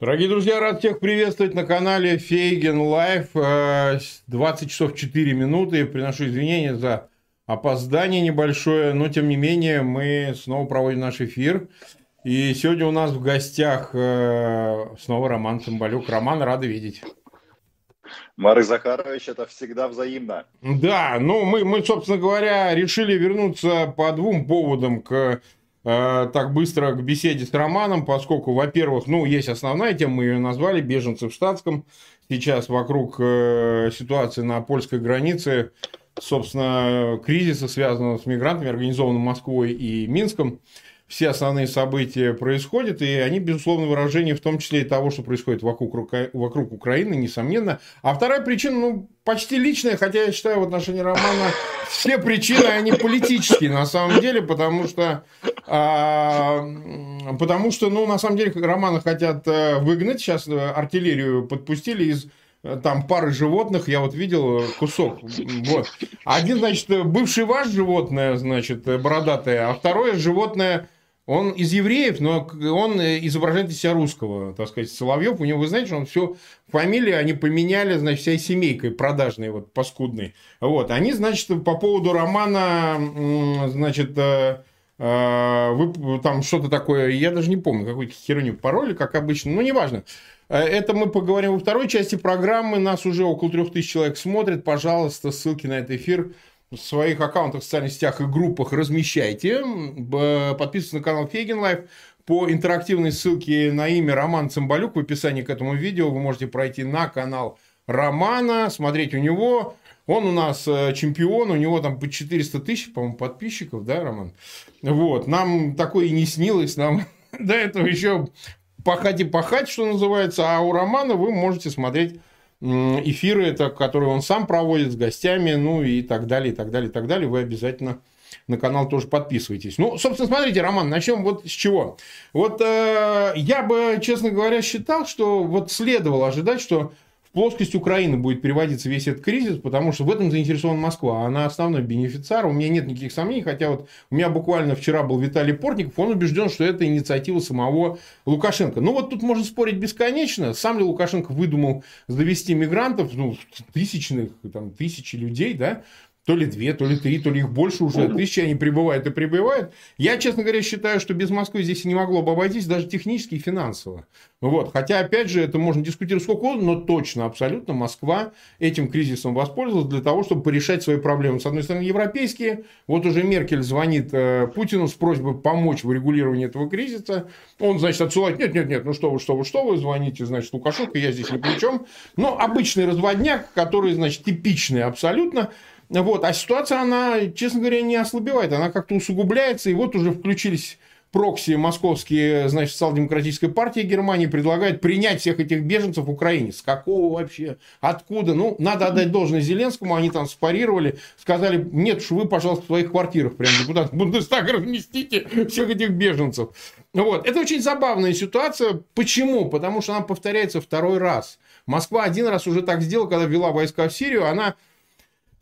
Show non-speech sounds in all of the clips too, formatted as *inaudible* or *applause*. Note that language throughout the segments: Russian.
Дорогие друзья, рад всех приветствовать на канале Фейгин Live. 20 часов 4 минуты. Приношу извинения за опоздание небольшое, но тем не менее мы снова проводим наш эфир. И сегодня у нас в гостях э, снова Роман Цымбалюк. Роман, рады видеть. Марк Захарович, это всегда взаимно. Да, ну мы, мы, собственно говоря, решили вернуться по двум поводам к Э, так быстро к беседе с Романом, поскольку, во-первых, ну, есть основная тема, мы ее назвали «Беженцы в штатском». Сейчас вокруг э, ситуации на польской границе, собственно, кризиса, связанного с мигрантами, организованным Москвой и Минском все основные события происходят, и они, безусловно, выражение в том числе и того, что происходит вокруг, вокруг Украины, несомненно. А вторая причина, ну, почти личная, хотя я считаю в отношении Романа все причины, они политические на самом деле, потому что, а, потому что, ну, на самом деле, Романа хотят э, выгнать, сейчас э, артиллерию подпустили из э, там пары животных, я вот видел кусок. Вот. Один, значит, бывший ваш животное, значит, бородатое, а второе животное он из евреев, но он изображает из себя русского, так сказать, Соловьев. У него, вы знаете, он все фамилии они поменяли, значит, всей семейкой продажной, вот, паскудной. Вот, они, значит, по поводу романа, значит, э, э, вы там что-то такое, я даже не помню, какую-то херню пороли, как обычно, ну, неважно. Э, это мы поговорим во второй части программы. Нас уже около трех тысяч человек смотрит. Пожалуйста, ссылки на этот эфир в своих аккаунтах в социальных сетях и группах размещайте. Подписывайтесь на канал Фейгин Live. По интерактивной ссылке на имя Роман Цымбалюк в описании к этому видео вы можете пройти на канал Романа, смотреть у него. Он у нас э, чемпион, у него там по 400 тысяч, по-моему, подписчиков, да, Роман? Вот, нам такое и не снилось, нам *laughs* до этого еще пахать и пахать, что называется, а у Романа вы можете смотреть эфиры, это, которые он сам проводит с гостями, ну и так далее, и так далее, и так далее. Вы обязательно на канал тоже подписывайтесь. Ну, собственно, смотрите, Роман, начнем вот с чего. Вот э, я бы, честно говоря, считал, что вот следовало ожидать, что в плоскость Украины будет переводиться весь этот кризис, потому что в этом заинтересована Москва. Она основной бенефициар. У меня нет никаких сомнений, хотя вот у меня буквально вчера был Виталий Портников, он убежден, что это инициатива самого Лукашенко. Ну вот тут можно спорить бесконечно. Сам ли Лукашенко выдумал завести мигрантов, ну, тысячных, там, тысячи людей, да, то ли две, то ли три, то ли их больше уже. Тысячи они прибывают и прибывают. Я, честно говоря, считаю, что без Москвы здесь не могло бы обойтись даже технически и финансово. Вот. Хотя, опять же, это можно дискутировать сколько угодно, но точно, абсолютно Москва этим кризисом воспользовалась для того, чтобы порешать свои проблемы. С одной стороны, европейские. Вот уже Меркель звонит э, Путину с просьбой помочь в регулировании этого кризиса. Он, значит, отсылает, нет, нет, нет, ну что вы, что вы, что вы, звоните, значит, Лукашенко, я здесь ни при чем. Но обычный разводняк, который, значит, типичный абсолютно, вот. А ситуация, она, честно говоря, не ослабевает, она как-то усугубляется, и вот уже включились прокси московские, значит, социал-демократической партии Германии предлагают принять всех этих беженцев в Украине. С какого вообще? Откуда? Ну, надо отдать должное Зеленскому, они там спарировали, сказали, нет уж, вы, пожалуйста, в своих квартирах, прям депутат Бундестага разместите всех этих беженцев. Вот. Это очень забавная ситуация. Почему? Потому что она повторяется второй раз. Москва один раз уже так сделала, когда ввела войска в Сирию, она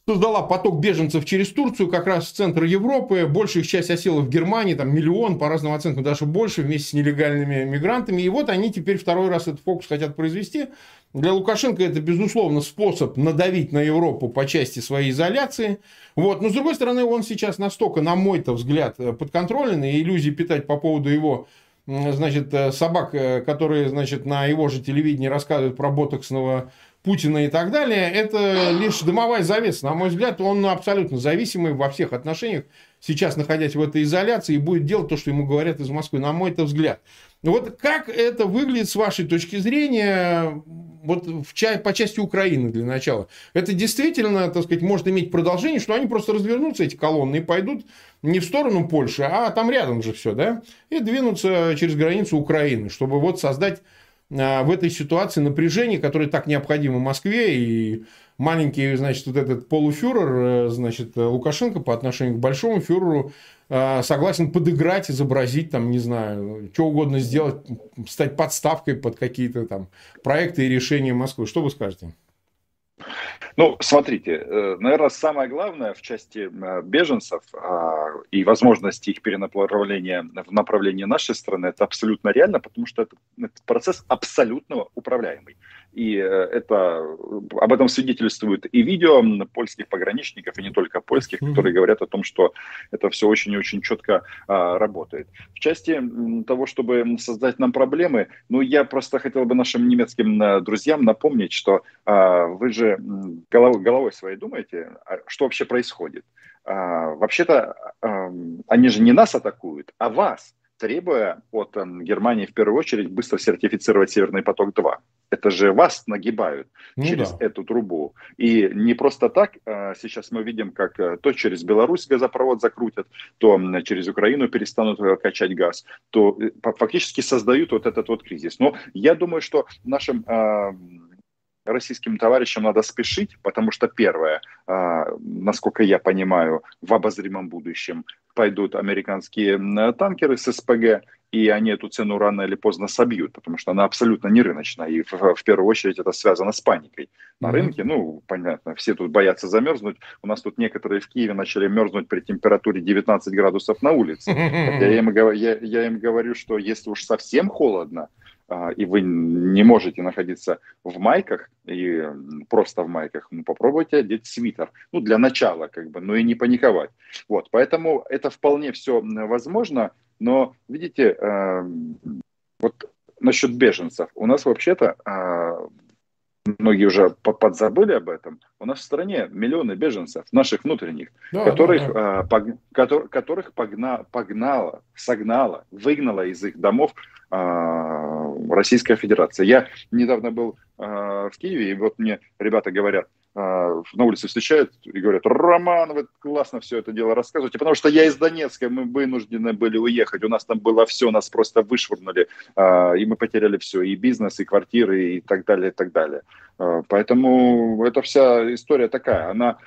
создала поток беженцев через Турцию, как раз в центр Европы. Большая их часть осела в Германии, там миллион, по разным оценкам, даже больше, вместе с нелегальными мигрантами. И вот они теперь второй раз этот фокус хотят произвести. Для Лукашенко это, безусловно, способ надавить на Европу по части своей изоляции. Вот. Но, с другой стороны, он сейчас настолько, на мой-то взгляд, подконтролен, и иллюзии питать по поводу его значит, собак, которые, значит, на его же телевидении рассказывают про ботоксного Путина и так далее, это лишь дымовая завеса. На мой взгляд, он абсолютно зависимый во всех отношениях, сейчас находясь в этой изоляции, и будет делать то, что ему говорят из Москвы, на мой это взгляд. Вот как это выглядит с вашей точки зрения вот в ча- по части Украины для начала? Это действительно, так сказать, может иметь продолжение, что они просто развернутся, эти колонны, и пойдут не в сторону Польши, а там рядом же все, да, и двинутся через границу Украины, чтобы вот создать в этой ситуации напряжение, которое так необходимо Москве, и маленький, значит, вот этот полуфюрер, э, значит, Лукашенко по отношению к большому фюреру а, согласен подыграть, изобразить, там, не знаю, что угодно сделать, стать подставкой под какие-то там проекты и решения Москвы. Что вы скажете? Ну, смотрите, э, наверное, самое главное в части э, беженцев а, и возможности их перенаправления в направлении нашей страны, это абсолютно реально, потому что это, это процесс абсолютно управляемый. И э, это, об этом свидетельствует и видео польских пограничников, и не только польских, которые говорят о том, что это все очень и очень четко а, работает. В части того, чтобы создать нам проблемы, ну, я просто хотел бы нашим немецким друзьям напомнить, что а, вы же голов, головой своей думаете, а что вообще происходит. А, вообще-то а, они же не нас атакуют, а вас, требуя от а, Германии в первую очередь быстро сертифицировать Северный поток-2. Это же вас нагибают ну, через да. эту трубу. И не просто так а, сейчас мы видим, как а, то через Беларусь газопровод закрутят, то через Украину перестанут э, качать газ, то э, фактически создают вот этот вот кризис. Но я думаю, что нашим российским товарищам надо спешить, потому что первое, а, насколько я понимаю, в обозримом будущем пойдут американские танкеры с СПГ, и они эту цену рано или поздно собьют, потому что она абсолютно не рыночная, и в, в первую очередь это связано с паникой. На mm-hmm. рынке, ну, понятно, все тут боятся замерзнуть, у нас тут некоторые в Киеве начали мерзнуть при температуре 19 градусов на улице. *laughs* Mm-hmm. Я, им, я, я им говорю, что если уж совсем холодно, и вы не можете находиться в майках и просто в майках, ну, попробуйте одеть свитер. Ну, для начала, как бы, но и не паниковать. Вот, поэтому это вполне все возможно, но, видите, э, вот насчет беженцев. У нас вообще-то э, многие уже подзабыли об этом, у нас в стране миллионы беженцев, наших внутренних, да, которых, да, да. А, пог, котор, которых погна, погнала, согнала, выгнала из их домов а, Российская Федерация. Я недавно был в Киеве, и вот мне ребята говорят, а, на улице встречают и говорят, Роман, вы классно все это дело рассказываете, потому что я из Донецка, мы вынуждены были уехать, у нас там было все, нас просто вышвырнули, а, и мы потеряли все, и бизнес, и квартиры, и так далее, и так далее. Поэтому эта вся история такая, она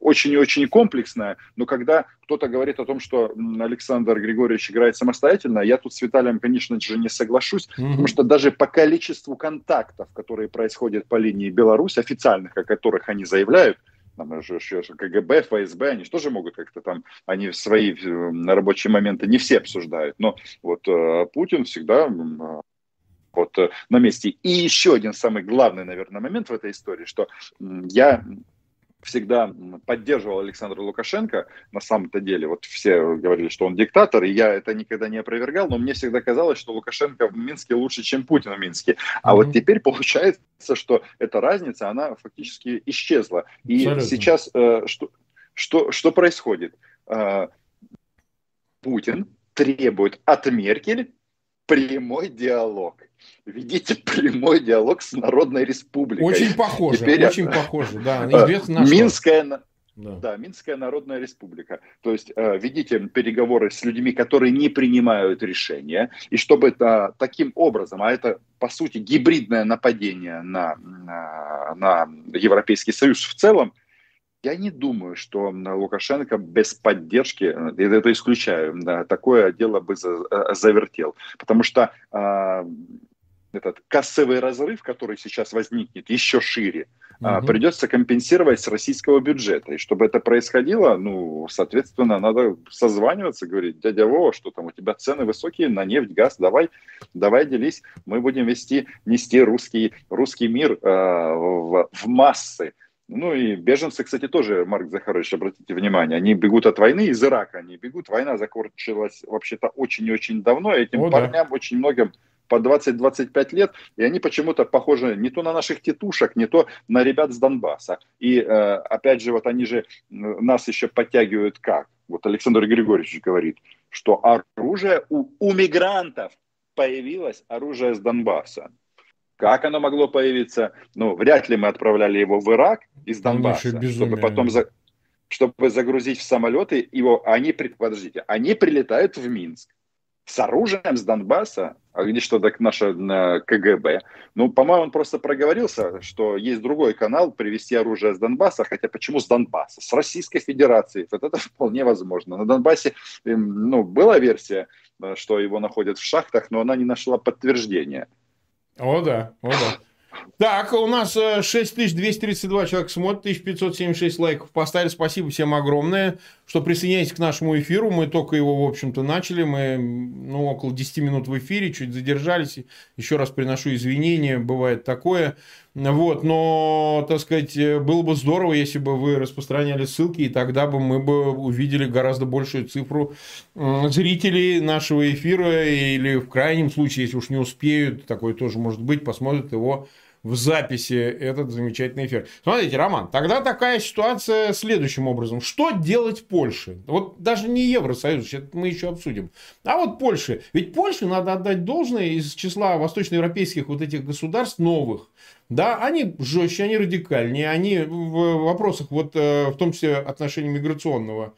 очень и очень комплексная, но когда кто-то говорит о том, что Александр Григорьевич играет самостоятельно, я тут с Виталием, конечно же, не соглашусь, mm-hmm. потому что даже по количеству контактов, которые происходят по линии Беларусь, официальных, о которых они заявляют, там же КГБ, ФСБ, они же могут как-то там, они свои рабочие моменты не все обсуждают, но вот э, Путин всегда вот э, на месте. И еще один самый главный, наверное, момент в этой истории, что я всегда поддерживал Александра Лукашенко, на самом-то деле, вот все говорили, что он диктатор, и я это никогда не опровергал, но мне всегда казалось, что Лукашенко в Минске лучше, чем Путин в Минске. А mm-hmm. вот теперь получается, что эта разница, она фактически исчезла. И Абсолютно. сейчас э, что, что, что происходит? Э, Путин требует от Меркель прямой диалог ведите прямой диалог с Народной Республикой. Очень похоже, Теперь, очень похоже, да. *laughs* Известно Минская, да. да, Минская Народная Республика. То есть э, ведите переговоры с людьми, которые не принимают решения, и чтобы это таким образом, а это по сути гибридное нападение на, на, на Европейский Союз в целом, я не думаю, что Лукашенко без поддержки, э, это исключаю, такое дело бы э, завертел. Потому что э, этот кассовый разрыв, который сейчас возникнет еще шире, угу. придется компенсировать с российского бюджета. И чтобы это происходило, ну, соответственно, надо созваниваться, говорить, дядя Вова, что там у тебя цены высокие на нефть, газ, давай, давай делись, мы будем вести, нести русский, русский мир э, в, в массы. Ну и беженцы, кстати, тоже, Марк Захарович, обратите внимание, они бегут от войны из Ирака, они бегут, война закончилась вообще-то очень и очень давно, и этим О, парням да. очень многим по 20-25 лет, и они почему-то похожи не то на наших тетушек, не то на ребят с Донбасса. И э, опять же, вот они же нас еще подтягивают как? Вот Александр Григорьевич говорит, что оружие у, у мигрантов появилось оружие с Донбасса. Как оно могло появиться? Ну, вряд ли мы отправляли его в Ирак из Донбасса, чтобы потом за, чтобы загрузить в самолеты его. Они, подождите, они прилетают в Минск с оружием с Донбасса, а где что так наше КГБ. Ну, по-моему, он просто проговорился, что есть другой канал привести оружие с Донбасса, хотя почему с Донбасса? С Российской Федерации. Вот это вполне возможно. На Донбассе эм, ну, была версия, э, что его находят в шахтах, но она не нашла подтверждения. О, да, о, да. Так, у нас 6232 человека смотрят, 1576 лайков поставили. Спасибо всем огромное, что присоединяетесь к нашему эфиру. Мы только его, в общем-то, начали. Мы ну, около 10 минут в эфире, чуть задержались. Еще раз приношу извинения, бывает такое. Вот, но, так сказать, было бы здорово, если бы вы распространяли ссылки, и тогда бы мы бы увидели гораздо большую цифру зрителей нашего эфира, или в крайнем случае, если уж не успеют, такое тоже может быть, посмотрят его в записи этот замечательный эфир. Смотрите, Роман, тогда такая ситуация следующим образом. Что делать Польше? Вот даже не Евросоюз, это мы еще обсудим. А вот Польше. Ведь Польше надо отдать должное из числа восточноевропейских вот этих государств новых. Да, они жестче, они радикальнее, они в вопросах, вот, э, в том числе отношения миграционного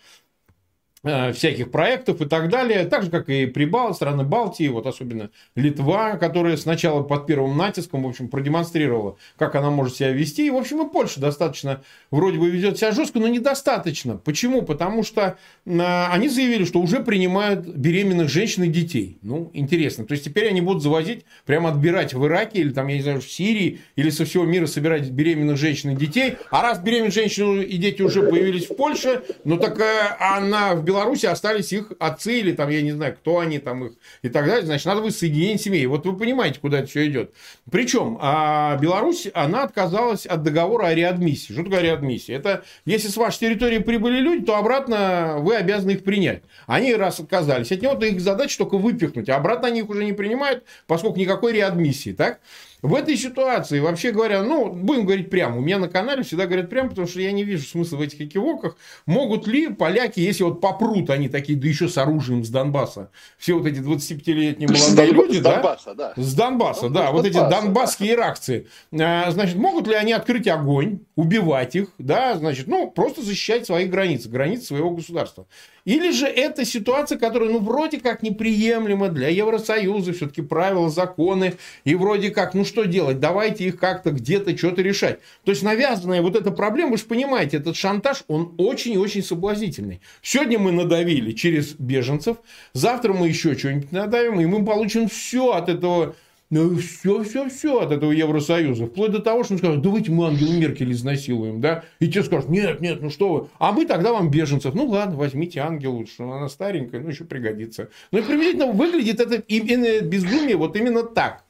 всяких проектов и так далее, так же, как и Прибал, страны Балтии, вот особенно Литва, которая сначала под первым натиском, в общем, продемонстрировала, как она может себя вести, и, в общем, и Польша достаточно, вроде бы, ведет себя жестко, но недостаточно. Почему? Потому что э, они заявили, что уже принимают беременных женщин и детей. Ну, интересно. То есть, теперь они будут завозить, прямо отбирать в Ираке, или там, я не знаю, в Сирии, или со всего мира собирать беременных женщин и детей, а раз беременные женщины и дети уже появились в Польше, ну, так э, она в Беларуси остались их отцы или там, я не знаю, кто они там их и так далее, значит, надо воссоединение семей. Вот вы понимаете, куда это все идет. Причем а Беларусь, она отказалась от договора о реадмиссии. Что такое реадмиссия? Это если с вашей территории прибыли люди, то обратно вы обязаны их принять. Они раз отказались от него, то их задача только выпихнуть, а обратно они их уже не принимают, поскольку никакой реадмиссии, так? В этой ситуации, вообще говоря, ну, будем говорить прямо, у меня на канале всегда говорят прямо, потому что я не вижу смысла в этих экивоках. Могут ли поляки, если вот попрут они такие, да еще с оружием с Донбасса, все вот эти 25-летние молодые с люди, с да? Донбасса, да? С Донбасса, ну, да, вот эти донбасские да. реакции. Значит, могут ли они открыть огонь, убивать их, да, значит, ну, просто защищать свои границы, границы своего государства. Или же это ситуация, которая, ну, вроде как неприемлема для Евросоюза, все-таки правила, законы, и вроде как, ну, что делать, давайте их как-то где-то что-то решать. То есть, навязанная вот эта проблема, вы же понимаете, этот шантаж, он очень и очень соблазнительный. Сегодня мы надавили через беженцев, завтра мы еще что-нибудь надавим, и мы получим все от этого ну, все, все, все от этого Евросоюза. Вплоть до того, что он скажет, давайте мы Ангелу Меркель изнасилуем, да? И те скажут, нет, нет, ну что вы. А мы тогда вам беженцев. Ну ладно, возьмите Ангелу, что она старенькая, ну еще пригодится. Ну и приблизительно выглядит это именно безумие вот именно так.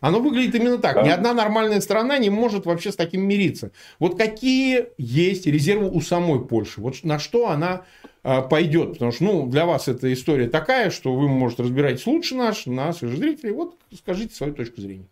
Оно выглядит именно так. Ни одна нормальная страна не может вообще с таким мириться. Вот какие есть резервы у самой Польши? Вот на что она пойдет. Потому что ну, для вас эта история такая, что вы, может, разбираетесь лучше наш, нас и зрителей. Вот скажите свою точку зрения.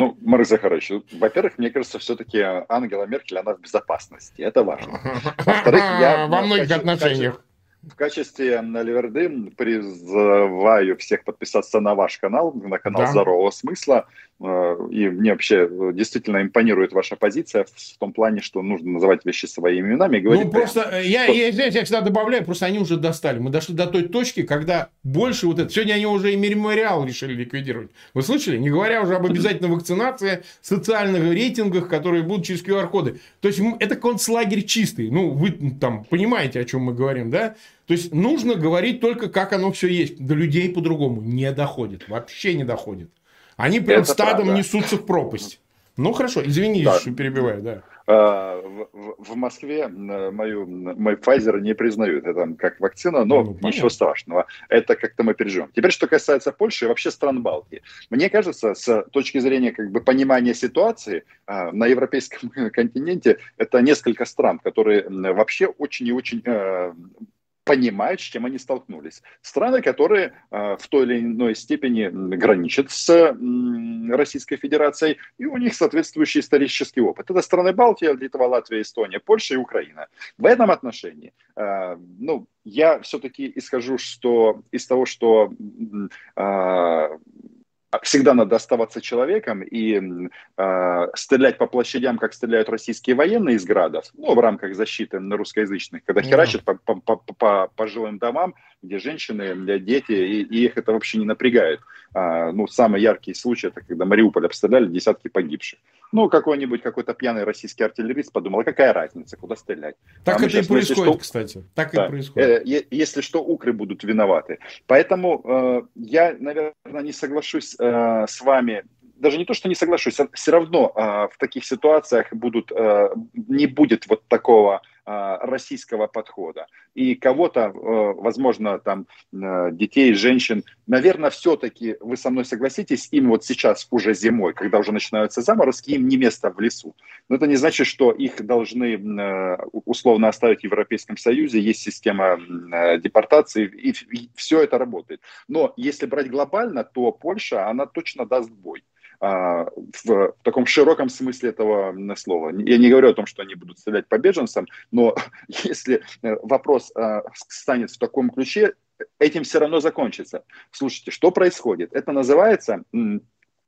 Ну, Марк Захарович, во-первых, мне кажется, все-таки Ангела Меркель, она в безопасности. Это важно. Во-вторых, я... *laughs* Во многих отношениях. В качестве Ливерды призываю всех подписаться на ваш канал, на канал да. Здорового Смысла. Э, и мне вообще э, действительно импонирует ваша позиция в том плане, что нужно называть вещи своими именами и говорить. Ну, просто прямо, я, что... я, знаете, я всегда добавляю, просто они уже достали. Мы дошли до той точки, когда больше вот это... Сегодня они уже и мемориал решили ликвидировать. Вы слышали? Не говоря уже об обязательной вакцинации, социальных рейтингах, которые будут через QR-коды. То есть, это концлагерь чистый. Ну, вы там понимаете, о чем мы говорим, да? То есть, нужно говорить только, как оно все есть. До людей по-другому не доходит. Вообще не доходит. Они прям Это стадом правда. несутся в пропасть. Ну хорошо, извини, да. что перебиваю, да. А, в, в Москве мою, мой Pfizer не признают это как вакцина, но ну, ничего страшного. Это как-то мы переживем. Теперь, что касается Польши и вообще стран Балтии. Мне кажется, с точки зрения как бы понимания ситуации а, на европейском *laughs* континенте, это несколько стран, которые вообще очень и очень э, понимают, с чем они столкнулись. Страны, которые э, в той или иной степени граничат с э, Российской Федерацией, и у них соответствующий исторический опыт. Это страны Балтии, Литва, Латвия, Эстония, Польша и Украина. В этом отношении, э, ну, я все-таки исхожу что, из того, что э, всегда надо оставаться человеком и э, стрелять по площадям, как стреляют российские военные из градов, ну, в рамках защиты на русскоязычных, когда херачат по, по, по, по, по жилым домам, где женщины, дети, и, и их это вообще не напрягает. А, ну, самый яркий случай, это когда Мариуполь обстреляли, десятки погибших. Ну, какой-нибудь какой-то пьяный российский артиллерист подумал, а какая разница, куда стрелять. Так а это и происходит, что... кстати. Так да. и происходит. Э, если что, укры будут виноваты. Поэтому э, я, наверное, не соглашусь э, с вами даже не то, что не соглашусь, а все равно а, в таких ситуациях будут, а, не будет вот такого российского подхода. И кого-то, а, возможно, там а, детей, женщин, наверное, все-таки вы со мной согласитесь, им вот сейчас уже зимой, когда уже начинаются заморозки, им не место в лесу. Но это не значит, что их должны а, условно оставить в Европейском Союзе, есть система а, депортации, и все это работает. Но если брать глобально, то Польша, она точно даст бой. А, в, в таком широком смысле этого слова. Я не говорю о том, что они будут стрелять по беженцам, но *laughs* если э, вопрос а, станет в таком ключе, этим все равно закончится. Слушайте, что происходит? Это называется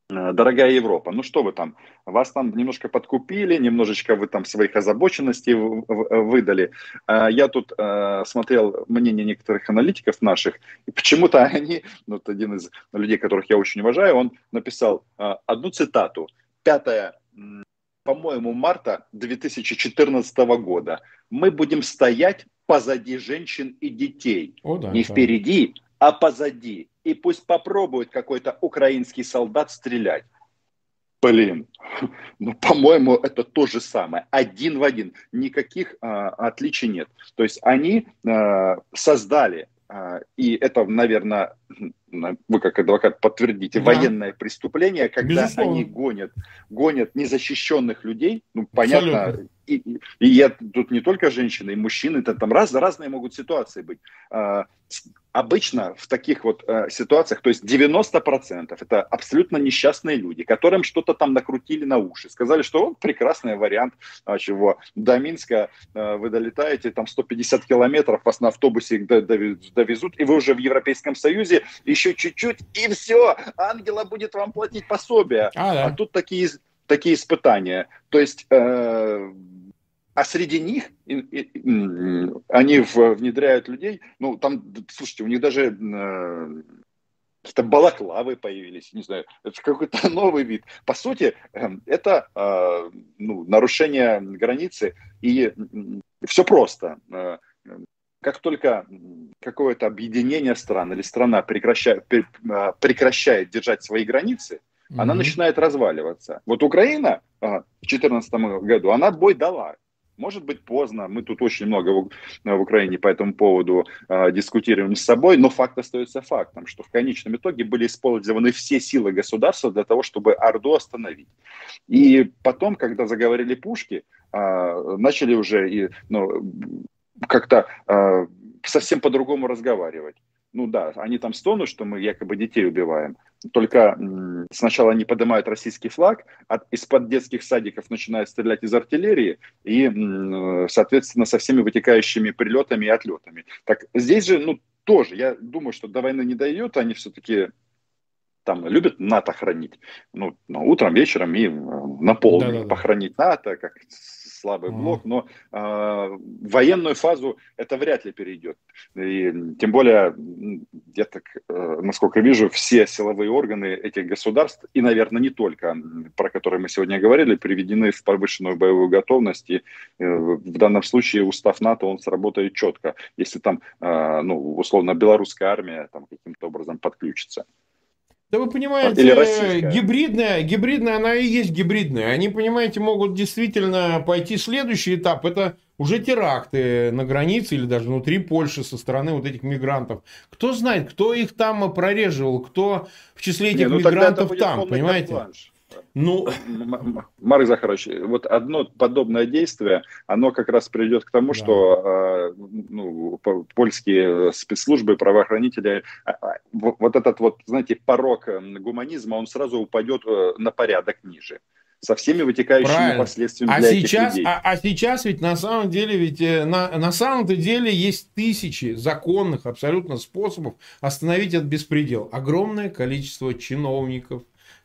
дорогая Европа, ну что вы там, вас там немножко подкупили, немножечко вы там своих озабоченностей выдали. А я тут э, смотрел мнение некоторых аналитиков наших, и почему-то *laughs* они, ну, вот один из людей, которых я очень уважаю, он написал э, одну цитату, 5 по-моему, марта 2014 года. Мы будем стоять позади женщин и детей. О, да, Не да. впереди, а позади и пусть попробует какой-то украинский солдат стрелять. Блин, ну, по-моему, это то же самое. Один в один. Никаких а, отличий нет. То есть они а, создали, а, и это, наверное, вы как адвокат подтвердите, да. военное преступление, когда Безусловно. они гонят, гонят незащищенных людей, ну, понятно, и, и, и я тут не только женщины, и мужчины, это там раз, разные могут ситуации быть. А, обычно в таких вот э, ситуациях, то есть 90% это абсолютно несчастные люди, которым что-то там накрутили на уши, сказали, что он прекрасный вариант, а, чего до Минска э, вы долетаете, там 150 километров, вас на автобусе довезут, и вы уже в Европейском Союзе, еще чуть-чуть, и все, ангела будет вам платить пособие. А, да. а тут такие, такие испытания. То есть... Э, а среди них и, и, они внедряют людей, ну, там, слушайте, у них даже э, какие-то балаклавы появились, не знаю, это какой-то *laughs* новый вид. По сути, э, это э, ну, нарушение границы, и все просто. Э, как только какое-то объединение стран или страна прекращает, э, прекращает держать свои границы, mm-hmm. она начинает разваливаться. Вот Украина в 2014 году, она бой дала. Может быть поздно, мы тут очень много в, в Украине по этому поводу э, дискутируем с собой, но факт остается фактом, что в конечном итоге были использованы все силы государства для того, чтобы Орду остановить. И потом, когда заговорили пушки, э, начали уже и, ну, как-то э, совсем по-другому разговаривать ну да, они там стонут, что мы якобы детей убиваем. Только сначала они поднимают российский флаг, а из-под детских садиков начинают стрелять из артиллерии и, соответственно, со всеми вытекающими прилетами и отлетами. Так здесь же, ну, тоже, я думаю, что до войны не дойдет, они все-таки там любят НАТО хранить. Ну, утром, вечером и на полдень да, да, да. похоронить НАТО, как слабый блок, но э, военную фазу это вряд ли перейдет. И тем более, я так, э, насколько вижу, все силовые органы этих государств, и, наверное, не только, про которые мы сегодня говорили, приведены в повышенную боевую готовность. И э, в данном случае устав НАТО, он сработает четко, если там, э, ну, условно, белорусская армия там каким-то образом подключится. Да вы понимаете, гибридная, гибридная, она и есть гибридная. Они, понимаете, могут действительно пойти следующий этап. Это уже теракты на границе или даже внутри Польши со стороны вот этих мигрантов. Кто знает, кто их там прореживал, кто в числе этих Не, ну мигрантов там, понимаете? Ну, Марк Захарович, вот одно подобное действие, оно как раз приведет к тому, да. что а, ну, польские спецслужбы, правоохранители, а, а, вот этот вот, знаете, порог гуманизма, он сразу упадет э, на порядок ниже со всеми вытекающими Правильно. последствиями а для сейчас, этих людей. А, а сейчас ведь на самом деле, ведь э, на, на самом-то деле есть тысячи законных абсолютно способов остановить этот беспредел. Огромное количество чиновников,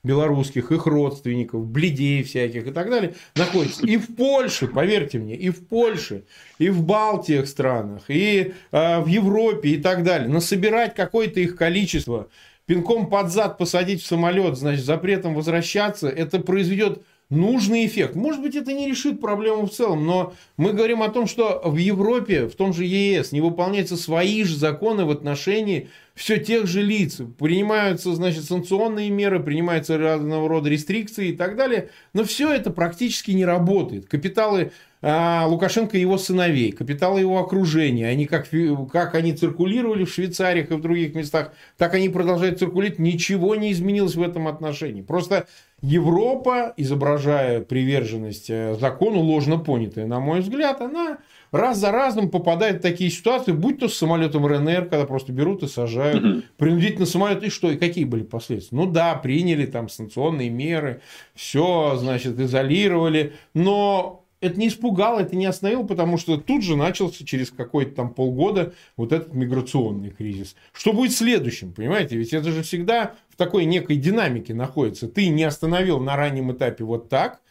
белорусских, их родственников, бледей всяких и так далее, находится и в Польше, поверьте мне, и в Польше, и в Балтиях странах, и э, в Европе и так далее. Но собирать какое-то их количество, пинком под зад посадить в самолет, значит, запретом возвращаться, это произведет нужный эффект. Может быть, это не решит проблему в целом, но мы говорим о том, что в Европе, в том же ЕС, не выполняются свои же законы в отношении все тех же лиц. Принимаются, значит, санкционные меры, принимаются разного рода рестрикции и так далее. Но все это практически не работает. Капиталы Лукашенко и его сыновей, капиталы его окружения, они как, как они циркулировали в Швейцариях и в других местах, так они продолжают циркулировать. Ничего не изменилось в этом отношении. Просто Европа, изображая приверженность э, закону, ложно понятая, на мой взгляд, она раз за разом попадает в такие ситуации, будь то с самолетом РНР, когда просто берут и сажают угу. принудительно самолет, и что, и какие были последствия? Ну да, приняли там санкционные меры, все, значит, изолировали, но это не испугало, это не остановило, потому что тут же начался через какой-то там полгода вот этот миграционный кризис. Что будет следующим, понимаете? Ведь это же всегда в такой некой динамике находится. Ты не остановил на раннем этапе вот так,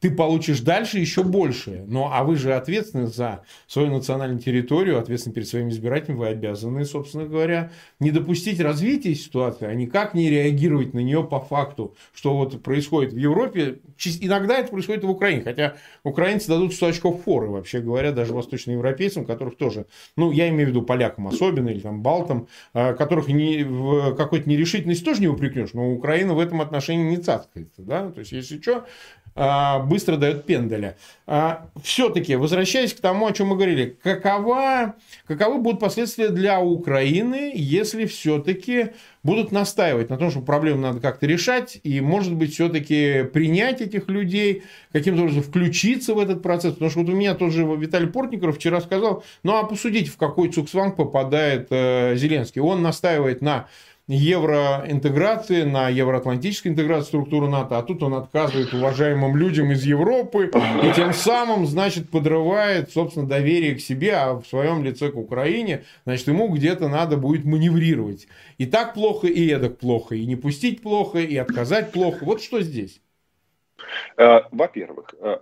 ты получишь дальше еще большее. Но, а вы же ответственны за свою национальную территорию, ответственны перед своими избирателями, вы обязаны, собственно говоря, не допустить развития ситуации, а никак не реагировать на нее по факту, что вот происходит в Европе. Иногда это происходит и в Украине, хотя украинцы дадут 100 очков форы, вообще говоря, даже восточноевропейцам, которых тоже, ну, я имею в виду полякам особенно, или там балтам, а, которых не, в какой-то нерешительности тоже не упрекнешь, но Украина в этом отношении не цацкается, да, то есть, если что, быстро дает пенделя. А, Все-таки, возвращаясь к тому, о чем мы говорили, какова, каковы будут последствия для Украины, если все-таки будут настаивать на том, что проблему надо как-то решать, и, может быть, все-таки принять этих людей, каким-то образом включиться в этот процесс. Потому что вот у меня тоже Виталий Портников вчера сказал, ну а посудите, в какой цуксванг попадает э, Зеленский. Он настаивает на евроинтеграции, на евроатлантической интеграции структуры НАТО, а тут он отказывает уважаемым людям из Европы и тем самым, значит, подрывает, собственно, доверие к себе, а в своем лице к Украине, значит, ему где-то надо будет маневрировать. И так плохо, и эдак плохо, и не пустить плохо, и отказать плохо. Вот что здесь. Э, во-первых, э,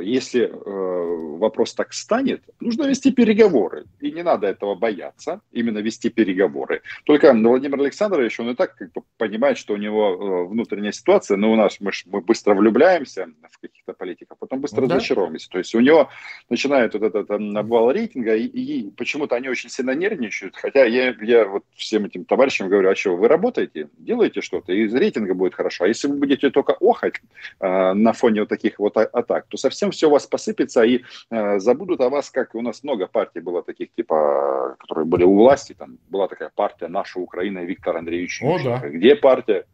если э, вопрос так станет, нужно вести переговоры. И не надо этого бояться, именно вести переговоры. Только Владимир Александрович, он и так как бы понимает, что у него внутренняя ситуация, но у нас мы, мы быстро влюбляемся в каких-то политиков, потом быстро ну да. разочаровываемся. То есть у него начинает вот этот обвал рейтинга, и, и почему-то они очень сильно нервничают. Хотя я, я вот всем этим товарищам говорю, а что, вы работаете, делаете что-то, и рейтинга будет хорошо. А если вы будете только охать, на фоне вот таких вот атак, то совсем все у вас посыпется и э, забудут о вас, как у нас много партий было таких, типа, которые были у власти, там была такая партия «Наша Украина» Виктор Андреевич О, да. Где партия?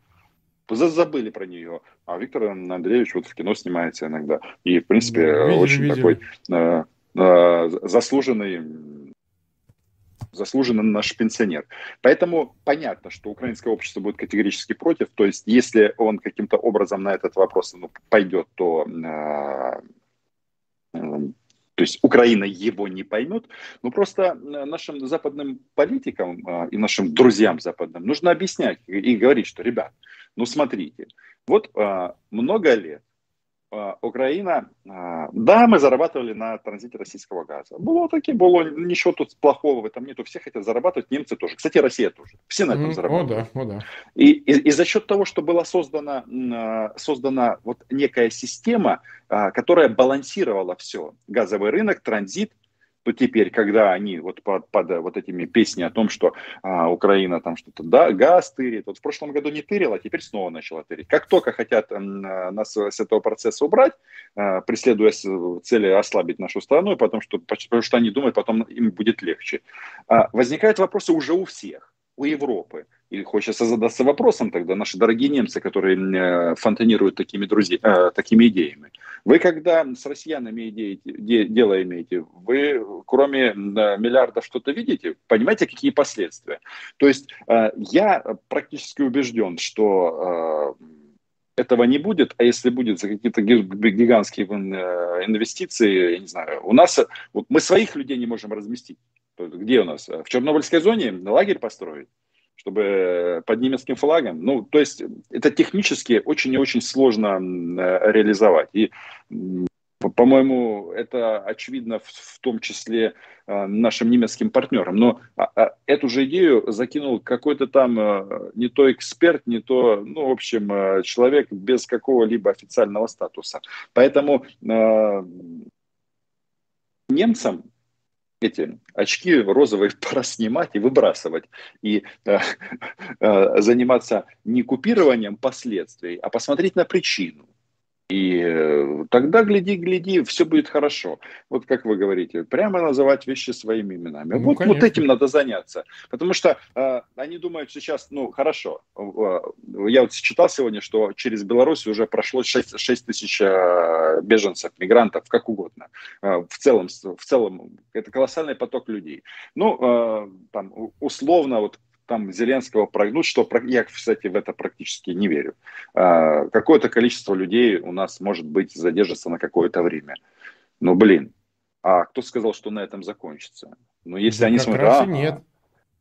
забыли про нее. А Виктор Андреевич вот в кино снимается иногда. И, в принципе, да, видели, очень видели. такой э, э, заслуженный заслуженно наш пенсионер. Поэтому понятно, что украинское общество будет категорически против. То есть, если он каким-то образом на этот вопрос ну, пойдет, то э, э, то есть Украина его не поймет, но просто нашим западным политикам э, и нашим друзьям западным нужно объяснять и говорить, что, ребят, ну смотрите, вот э, много лет Украина, а, да, мы зарабатывали на транзите российского газа. Было таки, было ничего тут плохого в этом нету. Все хотят зарабатывать, немцы тоже. Кстати, Россия тоже. Все на этом mm, зарабатывают. О, да, о, да. И, и, и за счет того, что была создана, а, создана вот некая система, которая балансировала все. Газовый рынок, транзит, то теперь, когда они вот под, под вот этими песни о том, что а, Украина там что-то, да, газ тырит, вот в прошлом году не тырила, а теперь снова начала тырить. Как только хотят а, нас с этого процесса убрать, а, преследуя цели ослабить нашу страну, потому что, потому что они думают, потом им будет легче, а, возникают вопросы уже у всех, у Европы. И хочется задаться вопросом тогда, наши дорогие немцы, которые э, фонтанируют такими, друзья, э, такими идеями. Вы когда с россиянами идеи, де, дело имеете, вы кроме миллиардов что-то видите? Понимаете, какие последствия? То есть э, я практически убежден, что э, этого не будет, а если будет за какие-то гигантские э, инвестиции, я не знаю, у нас, вот мы своих людей не можем разместить. Где у нас? В Чернобыльской зоне лагерь построить? Чтобы под немецким флагом. Ну, то есть это технически очень и очень сложно э, реализовать. И по-моему, это очевидно в, том числе э, нашим немецким партнерам. Но а, а, эту же идею закинул какой-то там э, не то эксперт, не то, ну, в общем, э, человек без какого-либо официального статуса. Поэтому э, немцам эти очки розовые *laughs* пора снимать и выбрасывать. И э, *laughs* э, заниматься не купированием последствий, а посмотреть на причину. И э, тогда, гляди, гляди, все будет хорошо. Вот как вы говорите, прямо называть вещи своими именами. Ну, вот, вот этим надо заняться. Потому что э, они думают сейчас, ну, хорошо. Э, я вот читал сегодня, что через Беларусь уже прошло 6, 6 тысяч э, беженцев, мигрантов, как угодно. Э, в, целом, в целом, это колоссальный поток людей. Ну, э, там, условно, вот там Зеленского прогнуть, что я, кстати, в это практически не верю. А, какое-то количество людей у нас, может быть, задержится на какое-то время. Но, блин, а кто сказал, что на этом закончится? Ну, если да они смотрят... Раз а, нет.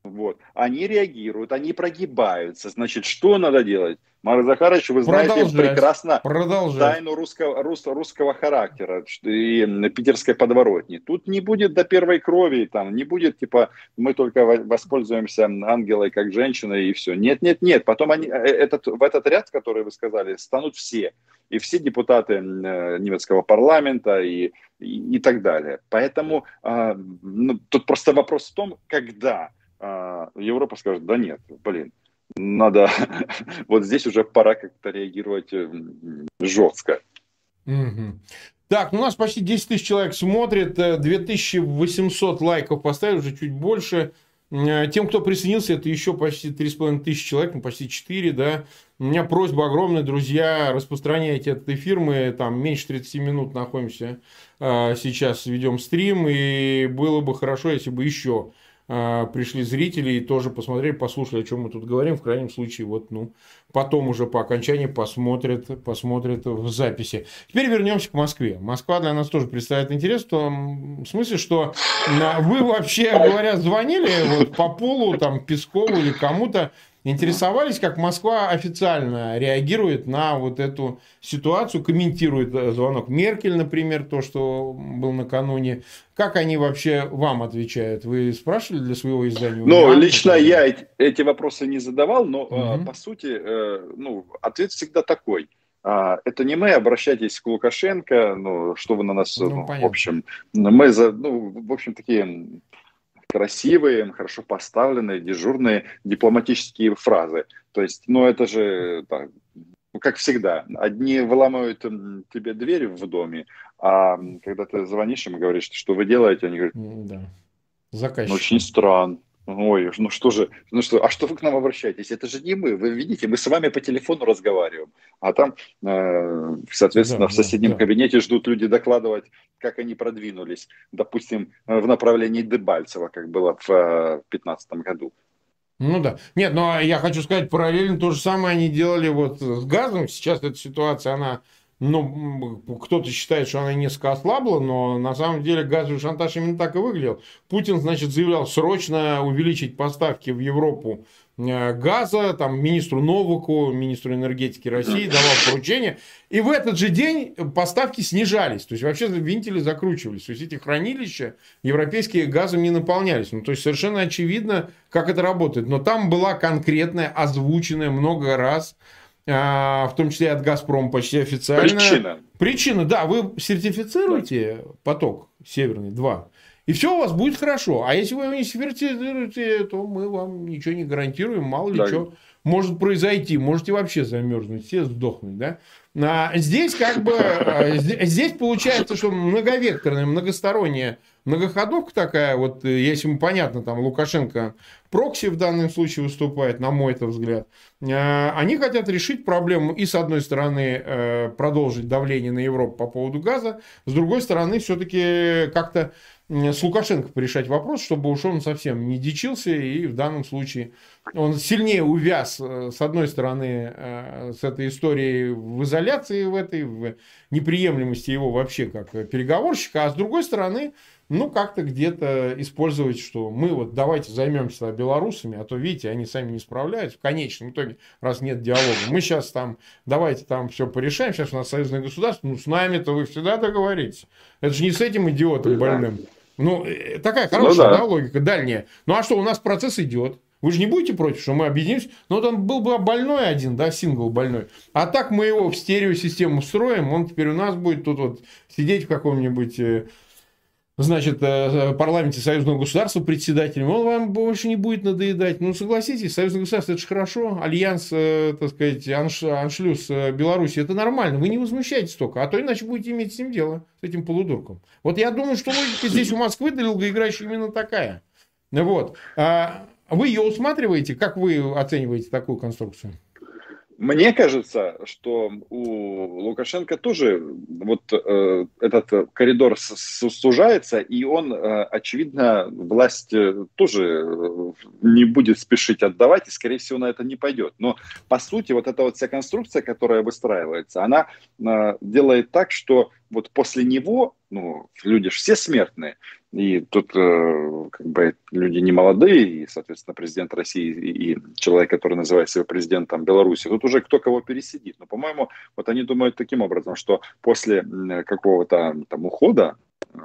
Вот. Они реагируют, они прогибаются. Значит, что надо делать? Марк Захарович, вы знаете прекрасно Продолжать. тайну русского, рус, русского характера и питерской подворотни. Тут не будет до первой крови, там не будет типа мы только воспользуемся ангелой как женщиной и все. Нет, нет, нет. Потом они, э, этот, в этот ряд, который вы сказали, станут все. И все депутаты э, немецкого парламента и, и, и так далее. Поэтому э, ну, тут просто вопрос в том, когда э, Европа скажет, да нет, блин, надо, *laughs* вот здесь уже пора как-то реагировать э, жестко. Так, ну у нас почти 10 тысяч человек смотрит, 2800 э, лайков поставили, уже чуть больше. Э, тем, кто присоединился, это еще почти 3,5 тысячи человек, ну почти 4, да. У меня просьба огромная, друзья, распространяйте этот эфир, мы там меньше 30 минут находимся, сейчас ведем стрим, и было бы хорошо, если бы еще а, пришли зрители и тоже посмотрели, послушали, о чем мы тут говорим. В крайнем случае, вот, ну, потом уже по окончании посмотрят, посмотрят в записи. Теперь вернемся к Москве. Москва для нас тоже представляет интерес в том смысле, что вы вообще говоря звонили вот по полу, там, Пескову или кому-то, Интересовались, как Москва официально реагирует на вот эту ситуацию, комментирует звонок Меркель, например, то, что был накануне. Как они вообще вам отвечают? Вы спрашивали для своего издания? Ну, лично я эти, эти вопросы не задавал, но угу. по сути, э, ну, ответ всегда такой. А, это не мы, обращайтесь к Лукашенко, ну, что вы на нас, ну, ну, в общем, мы, за, ну, в общем, такие красивые, хорошо поставленные, дежурные дипломатические фразы. То есть, ну это же так, ну, как всегда, одни выламывают тебе дверь в доме, а когда ты звонишь им и говоришь, что вы делаете, они говорят, да. Заказчик. Ну, очень странно. Ой, ну что же, ну что, а что вы к нам обращаетесь? Это же не мы, вы видите, мы с вами по телефону разговариваем, а там, э, соответственно, да, в соседнем да, кабинете ждут люди докладывать, как они продвинулись, допустим, в направлении Дебальцева, как было в 2015 году. Ну да. Нет, но я хочу сказать, параллельно то же самое они делали вот с газом. Сейчас эта ситуация, она ну, кто-то считает, что она несколько ослабла, но на самом деле газовый шантаж именно так и выглядел. Путин, значит, заявлял срочно увеличить поставки в Европу э, газа, там, министру Новаку, министру энергетики России давал поручение. И в этот же день поставки снижались. То есть, вообще винтили закручивались. То есть, эти хранилища европейские газом не наполнялись. Ну, то есть, совершенно очевидно, как это работает. Но там была конкретная, озвученная много раз в том числе от «Газпрома» почти официально. Причина. Причина, да, вы сертифицируете да. поток Северный 2, и все у вас будет хорошо. А если вы его не сертифицируете, то мы вам ничего не гарантируем, мало ли да. что может произойти, можете вообще замерзнуть, все сдохнуть, да? А здесь как бы, а, здесь получается, что многовекторная, многосторонняя многоходовка такая, вот э, если ему понятно, там Лукашенко прокси в данном случае выступает, на мой это взгляд, а, они хотят решить проблему и с одной стороны э, продолжить давление на Европу по поводу газа, с другой стороны все-таки как-то с Лукашенко порешать вопрос, чтобы уж он совсем не дичился, и в данном случае он сильнее увяз, э, с одной стороны, э, с этой историей в изоляции в этой, в неприемлемости его вообще как переговорщика, а с другой стороны, ну, как-то где-то использовать, что мы вот давайте займемся белорусами, а то, видите, они сами не справляются. В конечном итоге, раз нет диалога, мы сейчас там, давайте там все порешаем, сейчас у нас союзное государство, ну, с нами-то вы всегда договоритесь. Это же не с этим идиотом больным. Ну, э, такая ну хорошая ну, да. Да, логика, дальняя. Ну, а что, у нас процесс идет. Вы же не будете против, что мы объединимся? Ну, вот он был бы больной один, да, сингл больной. А так мы его в стереосистему строим, он теперь у нас будет тут вот сидеть в каком-нибудь э, значит, э, парламенте союзного государства председателем, он вам больше не будет надоедать. Ну, согласитесь, союзное государство – это же хорошо. Альянс, э, так сказать, анш, аншлюс Беларуси – это нормально. Вы не возмущайтесь только, а то иначе будете иметь с ним дело, с этим полудурком. Вот я думаю, что логика здесь у Москвы долгоиграющая именно такая. Вот. А вы ее усматриваете? Как вы оцениваете такую конструкцию? Мне кажется, что у Лукашенко тоже вот э, этот коридор сужается, и он, э, очевидно, власть э, тоже э, не будет спешить отдавать, и, скорее всего, на это не пойдет. Но, по сути, вот эта вот вся конструкция, которая выстраивается, она э, делает так, что вот после него, ну, люди же все смертные, и тут э, как бы люди не молодые, и, соответственно, президент России и, и человек, который называет себя президентом Беларуси, тут уже кто кого пересидит. Но, по-моему, вот они думают таким образом, что после какого-то там ухода э,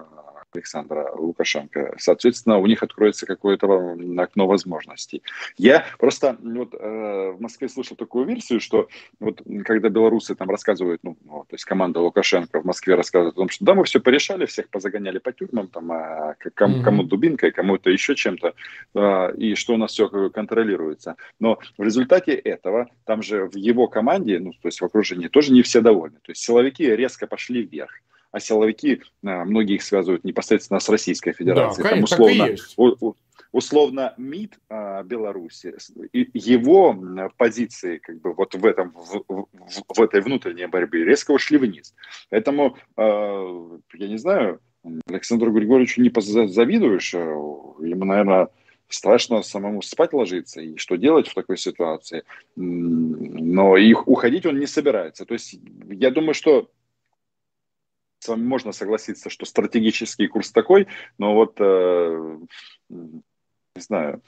Александра Лукашенко. Соответственно, у них откроется какое-то окно возможностей. Я просто вот, э, в Москве слышал такую версию, что вот когда белорусы там рассказывают, ну, то есть команда Лукашенко в Москве рассказывает о том, что да, мы все порешали, всех позагоняли по тюрьмам, там, а кому, кому дубинкой, кому-то еще чем-то, э, и что у нас все контролируется. Но в результате этого, там же в его команде, ну, то есть в окружении, тоже не все довольны. То есть силовики резко пошли вверх а силовики, а, многие их связывают непосредственно с Российской Федерацией. Да, Там условно, условно МИД а, Беларуси, его позиции как бы вот в, этом, в, в, в этой внутренней борьбе резко ушли вниз. Поэтому, э, я не знаю, Александру Григорьевичу не завидуешь, а ему, наверное, страшно самому спать ложиться и что делать в такой ситуации. Но их уходить он не собирается. То есть я думаю, что с вами можно согласиться, что стратегический курс такой, но вот э, не знаю,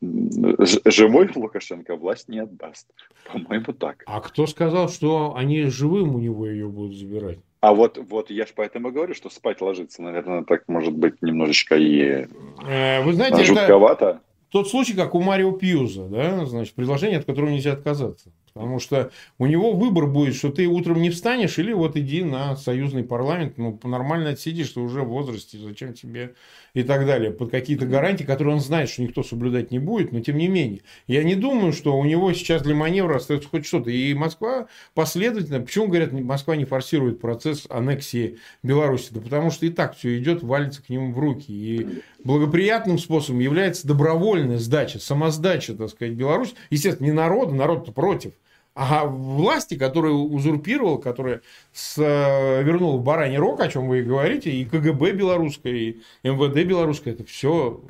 живой Лукашенко власть не отдаст. По-моему, так. А кто сказал, что они живым у него ее будут забирать? А вот, вот я же поэтому говорю, что спать ложиться, наверное, так может быть немножечко и э, Вы знаете, жутковато. Это тот случай, как у Марио Пьюза, да, значит, предложение, от которого нельзя отказаться. Потому что у него выбор будет, что ты утром не встанешь, или вот иди на союзный парламент, ну, нормально отсидишь, ты уже в возрасте, зачем тебе и так далее, под какие-то гарантии, которые он знает, что никто соблюдать не будет, но тем не менее. Я не думаю, что у него сейчас для маневра остается хоть что-то. И Москва последовательно, почему, говорят, Москва не форсирует процесс аннексии Беларуси? Да потому что и так все идет, валится к нему в руки. И благоприятным способом является добровольная сдача, самоздача, так сказать, Беларусь. Естественно, не народа, народ против. А власти, которые узурпировал, которые с, э, вернул в бараний рог, о чем вы и говорите, и КГБ белорусское, и МВД белорусское, это все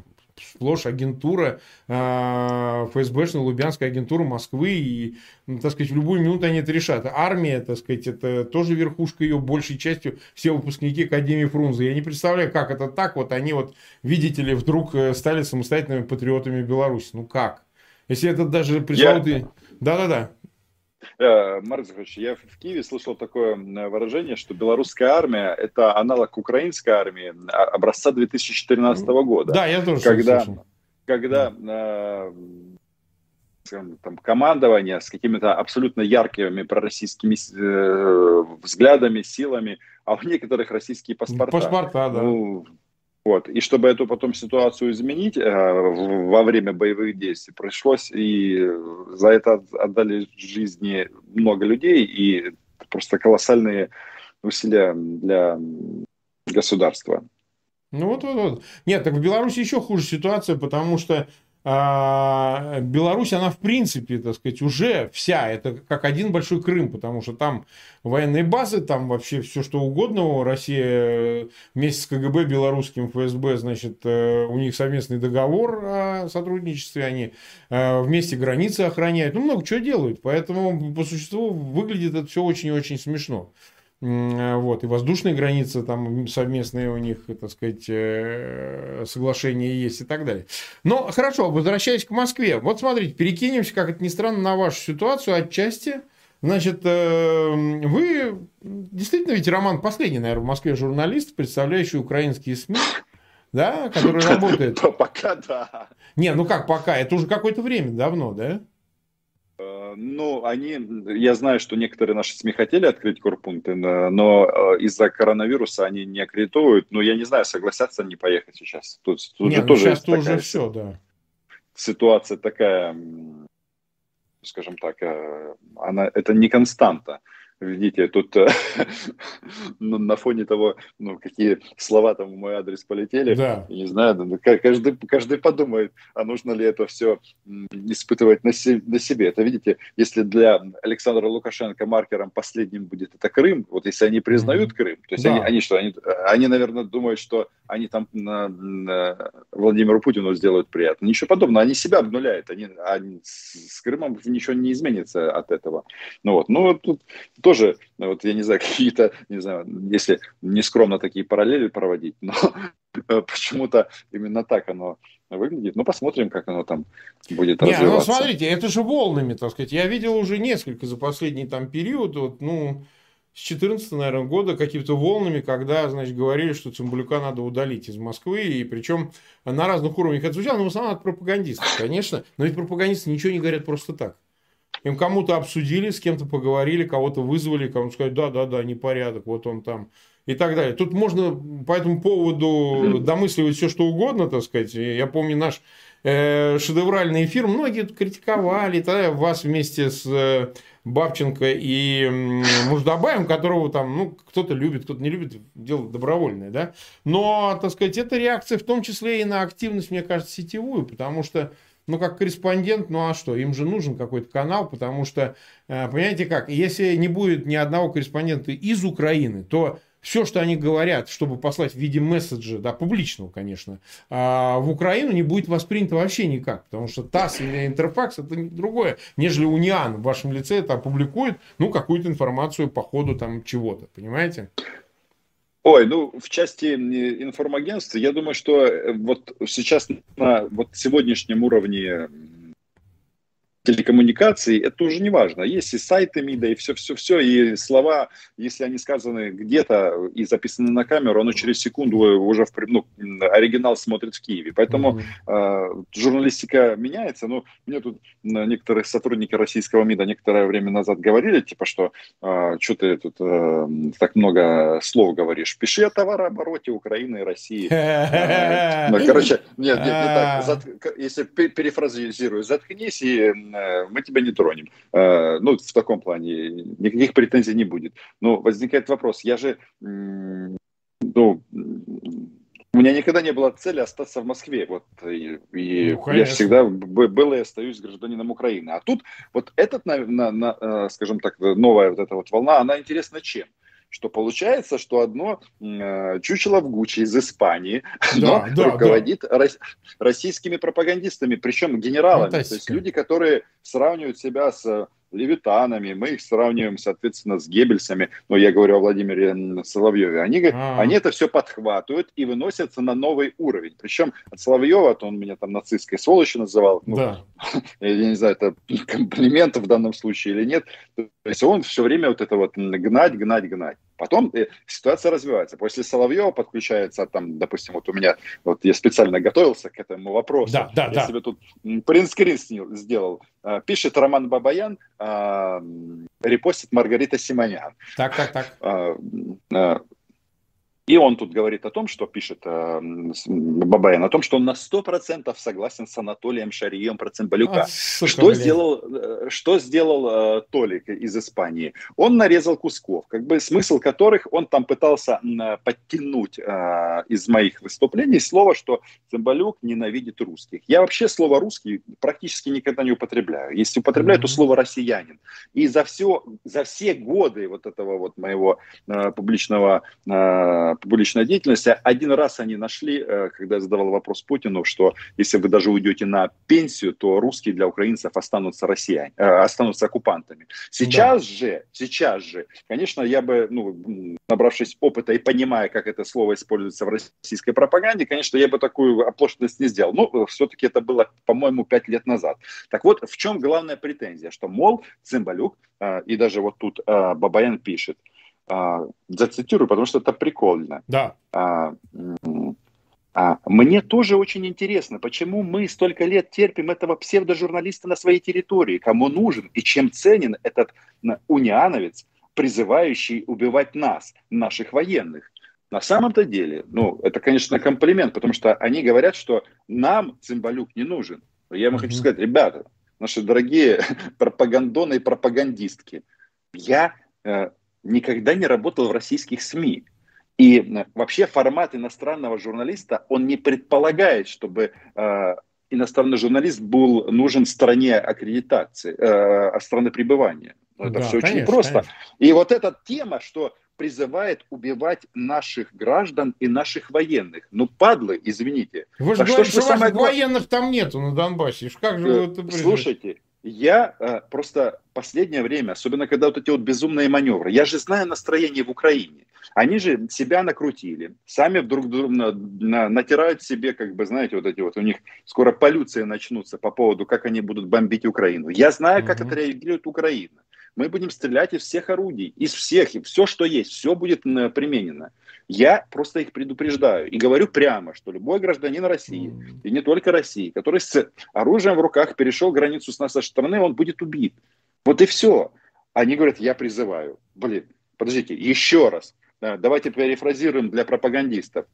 сплошь агентура, э, ФСБшная, Лубянская агентура Москвы, и, ну, так сказать, в любую минуту они это решат. Армия, так сказать, это тоже верхушка ее, большей частью все выпускники Академии Фрунзе. Я не представляю, как это так, вот они вот, видите ли, вдруг э, стали самостоятельными патриотами Беларуси. Ну как? Если это даже пресловутый... Я... Да-да-да. Э, Марк Захарович, я в Киеве слышал такое выражение, что белорусская армия – это аналог украинской армии а, образца 2014 года. Да, я тоже когда, слышал. Когда э, там, командование с какими-то абсолютно яркими пророссийскими э, взглядами, силами, а у некоторых российские паспорта. Паспорта, да. Ну, вот. И чтобы эту потом ситуацию изменить э, во время боевых действий, пришлось и за это отдали жизни много людей, и просто колоссальные усилия для государства. Ну вот, вот, вот. Нет, так в Беларуси еще хуже ситуация, потому что Беларусь, она в принципе, так сказать, уже вся, это как один большой Крым, потому что там военные базы, там вообще все что угодно. Россия вместе с КГБ, белорусским ФСБ, значит, э, у них совместный договор о сотрудничестве, они э, вместе границы охраняют, ну, много чего делают, поэтому по существу выглядит это все очень и очень смешно. Вот, и воздушные границы там совместные у них, так сказать, э, соглашения есть и так далее. Но хорошо, возвращаясь к Москве. Вот смотрите, перекинемся, как это ни странно, на вашу ситуацию отчасти. Значит, э, вы действительно ведь, Роман, последний, наверное, в Москве журналист, представляющий украинские СМИ, да, который *laughs* работает. Пока да. Не, ну как пока? Это уже какое-то время давно, да? Э, ну, они, я знаю, что некоторые наши СМИ хотели открыть корпункты, но э, из-за коронавируса они не аккредитуют. Но я не знаю, согласятся они поехать сейчас. Тут, тут Нет, же ну, тоже сейчас тоже все, да. Ситуация такая, скажем так, э, она, это не константа. Видите, тут э, *laughs* на фоне того, ну, какие слова там в мой адрес полетели, да. не знаю, каждый, каждый подумает, а нужно ли это все испытывать на, се, на себе. Это, видите, если для Александра Лукашенко маркером последним будет это Крым, вот если они признают Крым, то есть да. они, они что, они, они, наверное, думают, что они там на, на Владимиру Путину сделают приятно. Ничего подобного, они себя обнуляют, они, они с Крымом ничего не изменится от этого. Ну вот, ну тут тоже, вот я не знаю, *laughs* какие-то, не знаю, если не скромно такие параллели проводить, но *laughs* почему-то именно так оно выглядит. Ну, посмотрим, как оно там будет не, ну, развиваться. Ну, смотрите, это же волнами, так сказать. Я видел уже несколько за последний там период, вот, ну, с 14 наверное, года какими-то волнами, когда, значит, говорили, что Цымбалюка надо удалить из Москвы, и причем на разных уровнях это звучало, но в основном от пропагандистов, конечно. Но ведь пропагандисты ничего не говорят просто так. Им кому-то обсудили, с кем-то поговорили, кого-то вызвали, кому-то сказать, да, да, да, непорядок, вот он там и так далее. Тут можно по этому поводу домысливать все, что угодно, так сказать. Я помню наш э, шедевральный эфир, многие критиковали, тогда вас вместе с э, Бабченко и Муждабаем, которого там, ну, кто-то любит, кто-то не любит, дело добровольное, да. Но, так сказать, это реакция в том числе и на активность, мне кажется, сетевую, потому что ну, как корреспондент, ну а что, им же нужен какой-то канал, потому что, э, понимаете как, если не будет ни одного корреспондента из Украины, то все, что они говорят, чтобы послать в виде месседжа, да, публичного, конечно, а, в Украину не будет воспринято вообще никак, потому что ТАСС или Интерфакс это другое, нежели Униан в вашем лице это опубликует, ну, какую-то информацию по ходу там чего-то, понимаете? Ой, ну, в части информагентства, я думаю, что э, вот сейчас на вот сегодняшнем уровне телекоммуникаций, это уже не важно. Есть и сайты МИДа, и все-все-все, и слова, если они сказаны где-то и записаны на камеру, оно через секунду уже в, ну, оригинал смотрит в Киеве. Поэтому mm-hmm. э, журналистика меняется. Ну, мне тут некоторые сотрудники российского МИДа некоторое время назад говорили, типа, что э, что ты тут э, так много слов говоришь. Пиши о товарообороте Украины и России. *laughs* Ну, короче, нет, нет, не так. Если перефразирую, заткнись и мы тебя не тронем. Э, ну, в таком плане никаких претензий не будет. Но возникает вопрос, я же, ну, у меня никогда не было цели остаться в Москве. Вот, и, и ну, я всегда был и остаюсь гражданином Украины. А тут вот этот, на, на, на, э, скажем так, новая вот эта вот волна, она интересна чем? Что получается, что одно э, чучело в Гуччи из Испании да, да, руководит да. Рос, российскими пропагандистами, причем генералами, то есть люди, которые сравнивают себя с левитанами, мы их сравниваем, соответственно, с Геббельсами, но я говорю о Владимире Соловьеве, они, а. они это все подхватывают и выносятся на новый уровень. Причем от Соловьева, то он меня там нацистской сволочью называл, ну, да. *laughs* я не знаю, это *laughs* комплимент в данном случае или нет, то есть он все время вот это вот гнать, гнать, гнать. Потом э, ситуация развивается. После Соловьева подключается, там, допустим, вот у меня, вот я специально готовился к этому вопросу. Да, да, я да. себе тут принтскрин сделал. А, пишет Роман Бабаян, а, репостит Маргарита Симонян. Так, так, так. И он тут говорит о том, что пишет э, Бабаян, о том, что он на 100% согласен с Анатолием Шарием про Цимбалюка. А, что, сделал, э, что сделал э, Толик из Испании? Он нарезал кусков, как бы смысл которых он там пытался э, подтянуть э, из моих выступлений слово, что Цимбалюк ненавидит русских. Я вообще слово «русский» практически никогда не употребляю. Если употребляю, mm-hmm. то слово «россиянин». И за, все, за все годы вот этого вот моего э, публичного э, публичной деятельности. Один раз они нашли, э, когда я задавал вопрос Путину, что если вы даже уйдете на пенсию, то русские для украинцев останутся россияне, э, останутся оккупантами. Сейчас да. же, сейчас же, конечно, я бы, ну, набравшись опыта и понимая, как это слово используется в российской пропаганде, конечно, я бы такую оплошность не сделал. Но все-таки это было, по-моему, пять лет назад. Так вот, в чем главная претензия? Что, мол, Цымбалюк, э, и даже вот тут э, Бабаян пишет, э, зацитирую, потому что это прикольно. Да. Мне тоже очень интересно, почему мы столько лет терпим этого псевдожурналиста на своей территории, кому нужен и чем ценен этот униановец, призывающий убивать нас, наших военных. На самом-то деле, ну, это, конечно, комплимент, потому что они говорят, что нам Цимбалюк не нужен. Я вам mm-hmm. хочу сказать, ребята, наши дорогие *laughs* пропагандоны и пропагандистки, я э, никогда не работал в российских СМИ. И э, вообще формат иностранного журналиста, он не предполагает, чтобы э, иностранный журналист был нужен стране аккредитации, э, страны пребывания. Это да, все конечно, очень просто. Конечно. И вот эта тема, что призывает убивать наших граждан и наших военных. Ну, падлы, извините. Вы же говорите, что, что самое... военных там нету на Донбассе. Как же вы это Слушайте, я э, просто последнее время, особенно когда вот эти вот безумные маневры, я же знаю настроение в Украине. Они же себя накрутили, сами вдруг на, на, натирают себе, как бы, знаете, вот эти вот, у них скоро полюции начнутся по поводу, как они будут бомбить Украину. Я знаю, как угу. это реагирует Украина мы будем стрелять из всех орудий, из всех, и все, что есть, все будет применено. Я просто их предупреждаю и говорю прямо, что любой гражданин России, и не только России, который с оружием в руках перешел границу с нашей страны, он будет убит. Вот и все. Они говорят, я призываю. Блин, подождите, еще раз. Давайте перефразируем для пропагандистов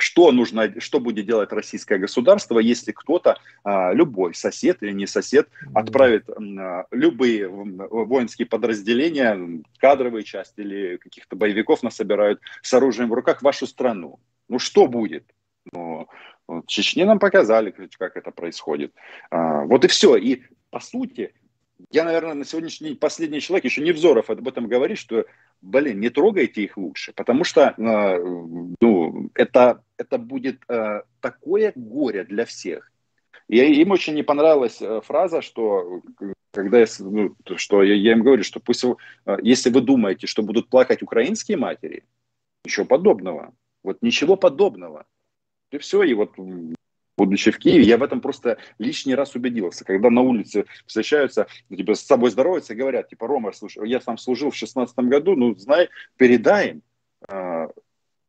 что нужно, что будет делать российское государство, если кто-то, а, любой сосед или не сосед, отправит а, любые воинские подразделения, кадровые части или каких-то боевиков насобирают с оружием в руках в вашу страну. Ну что будет? Ну, в Чечне нам показали, как это происходит. А, вот и все. И по сути, я, наверное, на сегодняшний день последний человек, еще Невзоров об этом говорит, что, блин, не трогайте их лучше, потому что ну, это, это будет э, такое горе для всех. И им очень не понравилась э, фраза, что когда я, ну, что я, я им говорю, что пусть, э, если вы думаете, что будут плакать украинские матери, ничего подобного. Вот ничего подобного. И все, и вот будучи в Киеве, я в этом просто лишний раз убедился. Когда на улице встречаются, типа, с собой здороваются, говорят, типа, Рома, слушай, я сам служил в шестнадцатом году, ну, знай, передай э,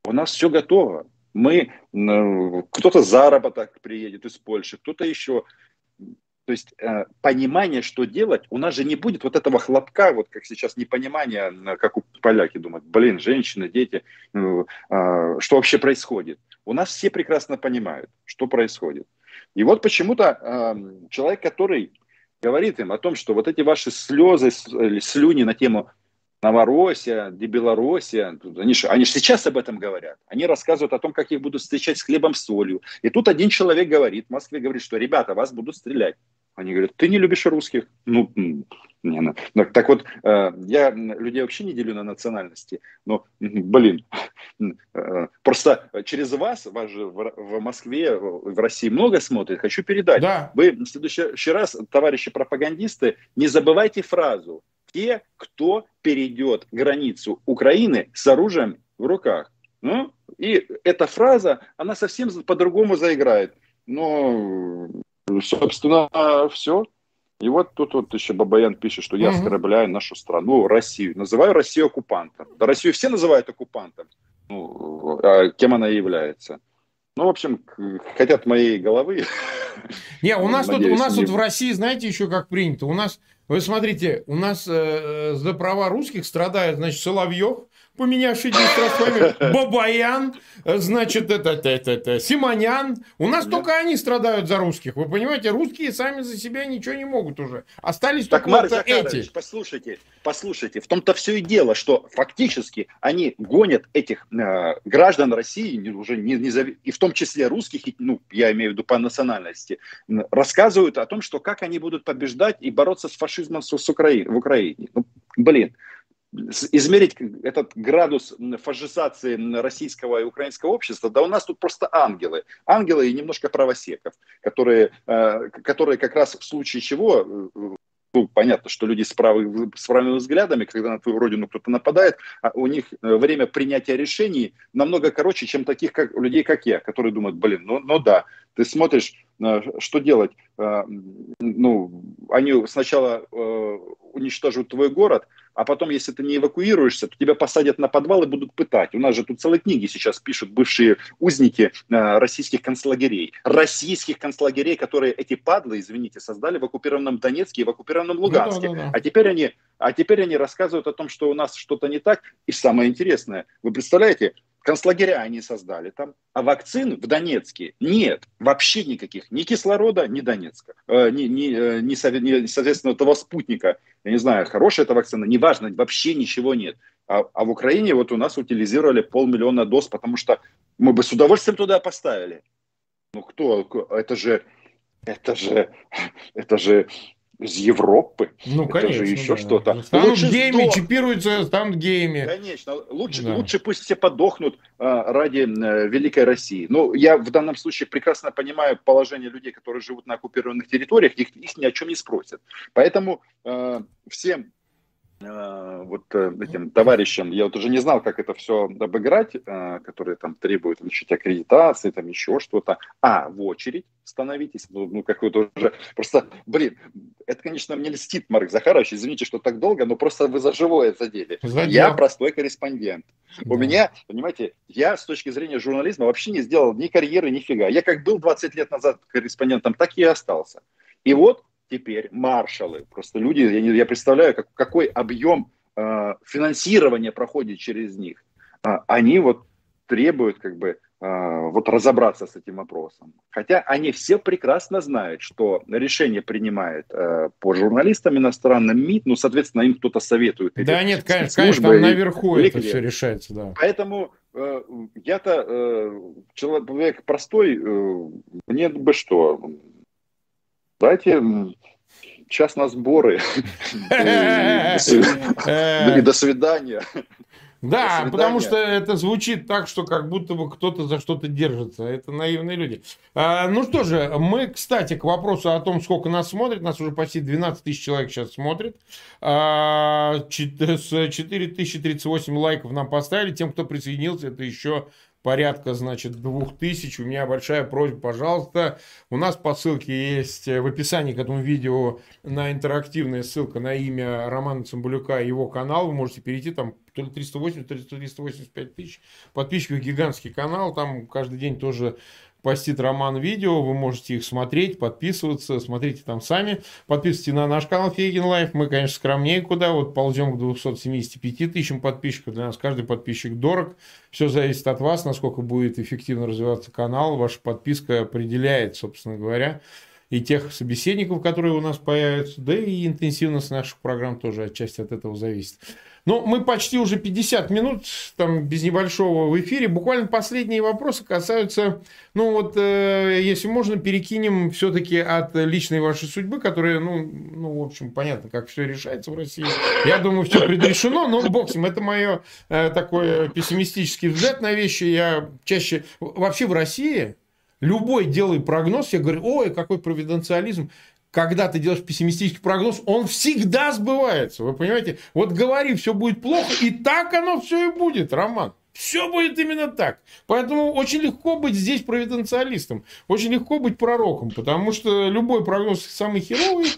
у нас все готово. Мы, э, кто-то заработок приедет из Польши, кто-то еще. То есть э, понимание, что делать, у нас же не будет вот этого хлопка, вот как сейчас непонимание, как у поляки думают, блин, женщины, дети, э, э, что вообще происходит. У нас все прекрасно понимают, что происходит. И вот почему-то э, человек, который говорит им о том, что вот эти ваши слезы слюни на тему Новороссия, Белоруссия, они же, они сейчас об этом говорят. Они рассказывают о том, как их будут встречать с хлебом, с солью. И тут один человек говорит, в Москве говорит, что ребята, вас будут стрелять. Они говорят, ты не любишь русских. Ну, не, ну. Так вот, э, я людей вообще не делю на национальности, но, блин, э, просто через вас, вас же в Москве, в России много смотрит, хочу передать. Да. Вы в следующий раз, товарищи пропагандисты, не забывайте фразу те, кто перейдет границу Украины с оружием в руках. Ну, и эта фраза, она совсем по-другому заиграет. Но, собственно, все. И вот тут вот еще Бабаян пишет, что я оскорбляю нашу страну, Россию. Называю Россию оккупантом. Да Россию все называют оккупантом. Ну, а кем она является? Ну, в общем, хотят моей головы. Не, у нас тут, у нас тут в России, знаете, еще как принято. У нас вы смотрите, у нас э, за права русских страдает, значит, Соловьев, поменявший 10 раз фамилию, Бабаян, значит, это, это, это, это, Симонян. У нас да. только они страдают за русских. Вы понимаете, русские сами за себя ничего не могут уже. Остались так, только Марк эти. Послушайте, послушайте, в том-то все и дело, что фактически они гонят этих э, граждан России, уже не, не зав... и в том числе русских, ну, я имею в виду по национальности, рассказывают о том, что как они будут побеждать и бороться с фашизмом с, с Украиной, в Украине. Ну, блин, измерить этот градус фашизации российского и украинского общества, да у нас тут просто ангелы. Ангелы и немножко правосеков, которые, э, которые как раз в случае чего э, ну, понятно, что люди с, правой, с правыми взглядами, когда на твою родину кто-то нападает, а у них э, время принятия решений намного короче, чем таких как, людей, как я, которые думают, блин, ну, ну да, ты смотришь, что делать? Ну, они сначала уничтожат твой город, а потом, если ты не эвакуируешься, то тебя посадят на подвал и будут пытать. У нас же тут целые книги сейчас пишут бывшие узники э, российских концлагерей. Российских концлагерей, которые эти падлы, извините, создали в оккупированном Донецке и в оккупированном Луганске. Да, да, да. А теперь они а теперь они рассказывают о том, что у нас что-то не так. И самое интересное, вы представляете, концлагеря они создали там, а вакцин в Донецке нет, вообще никаких, ни кислорода, ни Донецка, э, ни, ни, э, ни, соответственно, того спутника, я не знаю, хорошая эта вакцина, неважно, вообще ничего нет. А, а в Украине вот у нас утилизировали полмиллиона доз, потому что мы бы с удовольствием туда поставили. Ну кто, это же, это же, *laughs* это же из Европы. Ну, это конечно. же еще да. что-то. Станут лучше гейми, сдох... чипируются, станут гейми. Конечно. Лучше, да. лучше пусть все подохнут а, ради а, Великой России. Но я в данном случае прекрасно понимаю положение людей, которые живут на оккупированных территориях, их, их ни о чем не спросят. Поэтому а, всем вот э, этим товарищам, я вот уже не знал, как это все обыграть, э, которые там требуют значит, аккредитации, там еще что-то. А, в очередь становитесь, ну, ну какой-то уже, просто, блин, это, конечно, мне льстит, Марк Захарович, извините, что так долго, но просто вы за живое задели. Задел. Я простой корреспондент. Да. У меня, понимаете, я с точки зрения журнализма вообще не сделал ни карьеры, ни фига. Я как был 20 лет назад корреспондентом, так и остался. И вот теперь маршалы. Просто люди, я, не, я представляю, как, какой объем э, финансирования проходит через них. А, они вот требуют как бы э, вот разобраться с этим вопросом. Хотя они все прекрасно знают, что решение принимает э, по журналистам иностранным МИД, ну, соответственно, им кто-то советует. Да нет, конечно, конечно там наверху и, это все решается, да. Поэтому э, я-то э, человек простой, э, мне бы что, Давайте час на сборы. И до свидания. Да, потому что это звучит так, что как будто бы кто-то за что-то держится. Это наивные люди. А, ну что же, мы, кстати, к вопросу о том, сколько нас смотрит. Нас уже почти 12 тысяч человек сейчас смотрит. А, 4038 лайков нам поставили. Тем, кто присоединился, это еще порядка, значит, двух тысяч. У меня большая просьба, пожалуйста. У нас по ссылке есть в описании к этому видео на интерактивная ссылка на имя Романа Цымбалюка и его канал. Вы можете перейти, там то ли 380, то ли 385 тысяч подписчиков, гигантский канал. Там каждый день тоже постит Роман видео, вы можете их смотреть, подписываться, смотрите там сами. Подписывайтесь на наш канал Фейгин Live, мы, конечно, скромнее куда, вот ползем к 275 тысячам подписчиков, для нас каждый подписчик дорог. Все зависит от вас, насколько будет эффективно развиваться канал, ваша подписка определяет, собственно говоря, и тех собеседников, которые у нас появятся, да и интенсивность наших программ тоже отчасти от этого зависит. Ну, мы почти уже 50 минут, там, без небольшого в эфире. Буквально последние вопросы касаются, ну, вот, э, если можно, перекинем все-таки от личной вашей судьбы, которая, ну, ну, в общем, понятно, как все решается в России. Я думаю, все предрешено, но бог. Это мое э, такой пессимистический взгляд на вещи. Я чаще... Вообще в России любой делай прогноз, я говорю, ой, какой провиденциализм когда ты делаешь пессимистический прогноз, он всегда сбывается. Вы понимаете? Вот говори, все будет плохо, и так оно все и будет, Роман. Все будет именно так. Поэтому очень легко быть здесь провиденциалистом. Очень легко быть пророком. Потому что любой прогноз самый херовый,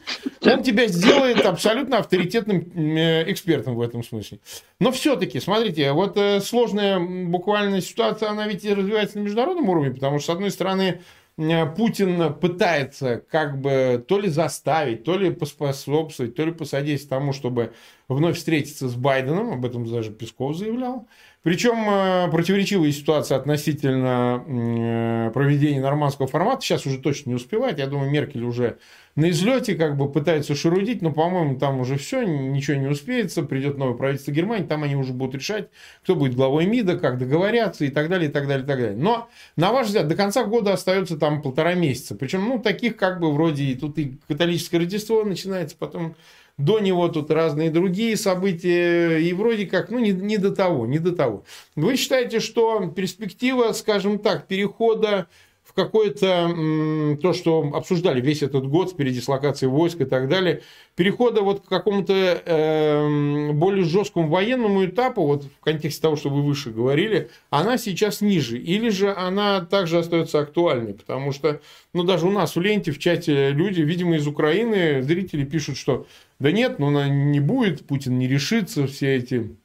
он тебя сделает абсолютно авторитетным э, экспертом в этом смысле. Но все-таки, смотрите, вот э, сложная буквально ситуация, она ведь развивается на международном уровне. Потому что, с одной стороны, Путин пытается как бы то ли заставить, то ли поспособствовать, то ли посодействовать тому, чтобы вновь встретиться с Байденом, об этом даже Песков заявлял. Причем э, противоречивая ситуация относительно э, проведения нормандского формата сейчас уже точно не успевает. Я думаю, Меркель уже на излете как бы пытается шарудить, но, по-моему, там уже все, ничего не успеется, придет новое правительство Германии, там они уже будут решать, кто будет главой МИДа, как договорятся и так далее, и так далее, и так далее. Но, на ваш взгляд, до конца года остается там полтора месяца. Причем, ну, таких как бы вроде, и тут и католическое Рождество начинается, потом до него тут разные другие события, и вроде как, ну, не, не до того, не до того. Вы считаете, что перспектива, скажем так, перехода какое-то, то, что обсуждали весь этот год с передислокацией войск и так далее, перехода вот к какому-то э, более жесткому военному этапу, вот в контексте того, что вы выше говорили, она сейчас ниже, или же она также остается актуальной, потому что, ну, даже у нас в ленте, в чате люди, видимо, из Украины, зрители пишут, что да нет, ну, не будет, Путин не решится, все эти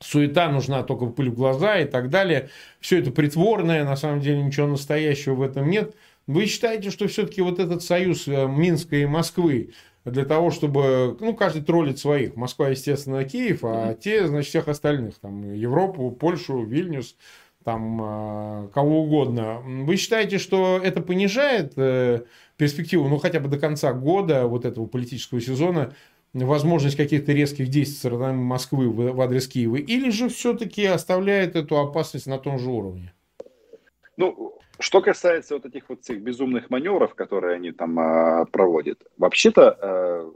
суета нужна только пыль в глаза и так далее. Все это притворное, на самом деле ничего настоящего в этом нет. Вы считаете, что все-таки вот этот союз э, Минска и Москвы для того, чтобы, ну, каждый троллит своих. Москва, естественно, Киев, а те, значит, всех остальных. Там Европу, Польшу, Вильнюс, там э, кого угодно. Вы считаете, что это понижает э, перспективу, ну, хотя бы до конца года вот этого политического сезона возможность каких-то резких действий со стороны Москвы в адрес Киева, или же все-таки оставляет эту опасность на том же уровне? Ну, что касается вот этих вот всех безумных маневров, которые они там а, проводят, вообще-то, а,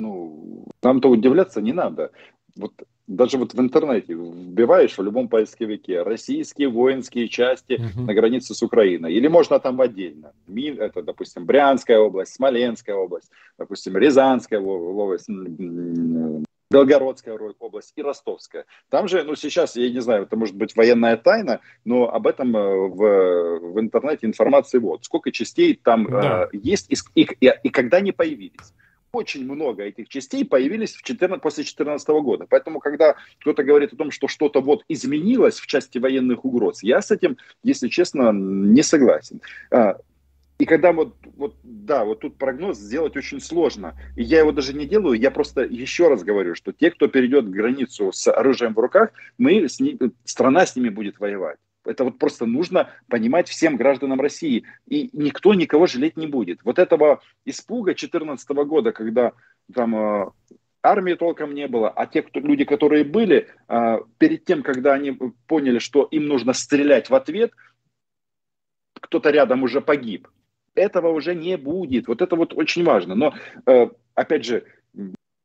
ну, нам-то удивляться не надо. Вот даже вот в интернете вбиваешь в любом поисковике российские воинские части uh-huh. на границе с Украиной. Или можно там отдельно. Это, допустим, Брянская область, Смоленская область, допустим, Рязанская область, Белгородская область и Ростовская. Там же, ну сейчас, я не знаю, это может быть военная тайна, но об этом э, в, в интернете информации вот. Сколько частей там да. э, есть и, и, и когда они появились очень много этих частей появились в 14, после 2014 года. Поэтому, когда кто-то говорит о том, что что-то вот изменилось в части военных угроз, я с этим, если честно, не согласен. А, и когда вот, вот, да, вот тут прогноз сделать очень сложно. И я его даже не делаю, я просто еще раз говорю, что те, кто перейдет границу с оружием в руках, мы с ним, страна с ними будет воевать. Это вот просто нужно понимать всем гражданам России. И никто никого жалеть не будет. Вот этого испуга 2014 года, когда там э, армии толком не было, а те кто, люди, которые были, э, перед тем, когда они поняли, что им нужно стрелять в ответ, кто-то рядом уже погиб. Этого уже не будет. Вот это вот очень важно. Но, э, опять же,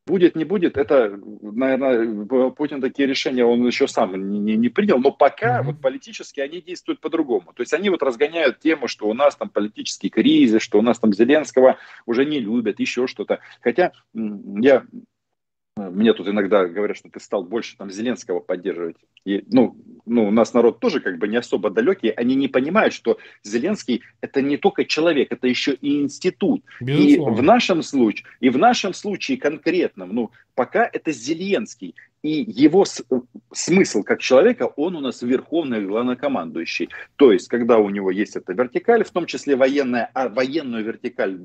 Будет, не будет, это, наверное, Путин такие решения он еще сам не, не, не принял, но пока mm-hmm. вот политически они действуют по-другому. То есть они вот разгоняют тему, что у нас там политический кризис, что у нас там Зеленского уже не любят, еще что-то. Хотя я мне тут иногда говорят, что ты стал больше там Зеленского поддерживать. И, ну, ну, у нас народ тоже как бы не особо далекий. Они не понимают, что Зеленский это не только человек, это еще и институт. Безусловно. И в нашем случае, и в нашем случае конкретном, ну, пока это Зеленский и его смысл как человека, он у нас верховный главнокомандующий. То есть, когда у него есть эта вертикаль, в том числе военная, а военную вертикаль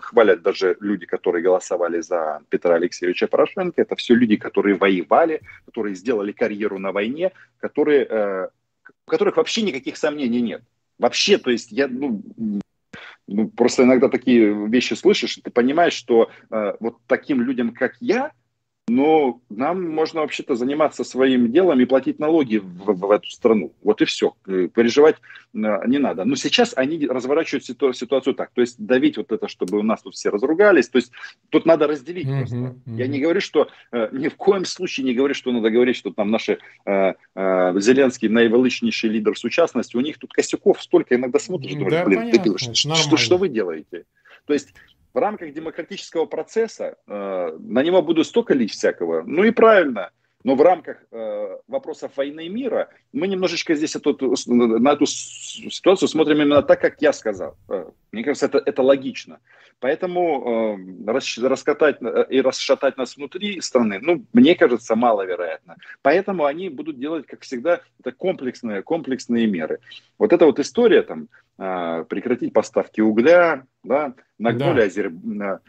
хвалят даже люди, которые голосовали за Петра Алексеевича Порошенко, это все люди, которые воевали, которые сделали карьеру на войне, которые, э, у которых вообще никаких сомнений нет. Вообще, то есть, я, ну, ну, просто иногда такие вещи слышишь, и ты понимаешь, что э, вот таким людям, как я, но нам можно вообще-то заниматься своим делом и платить налоги в, в эту страну. Вот и все. Э, переживать э, не надо. Но сейчас они разворачивают ситу, ситуацию так. То есть давить вот это, чтобы у нас тут все разругались. То есть тут надо разделить mm-hmm, просто. Mm-hmm. Я не говорю, что э, ни в коем случае не говорю, что надо говорить, что там наши э, э, Зеленский наивеличнейший лидер сучасности. У них тут косяков столько. Иногда смотришь, думаешь, да, блин, понятно, что, что, что вы делаете? То есть в рамках демократического процесса э, на него будут столько лить всякого. Ну и правильно. Но в рамках э, вопросов войны и мира мы немножечко здесь эту, на эту ситуацию смотрим именно так, как я сказал. Э, мне кажется, это, это логично. Поэтому э, раскатать э, и расшатать нас внутри страны, ну, мне кажется, маловероятно. Поэтому они будут делать, как всегда, это комплексные, комплексные меры. Вот эта вот история там, прекратить поставки угля, да, нагнули, да. Азер...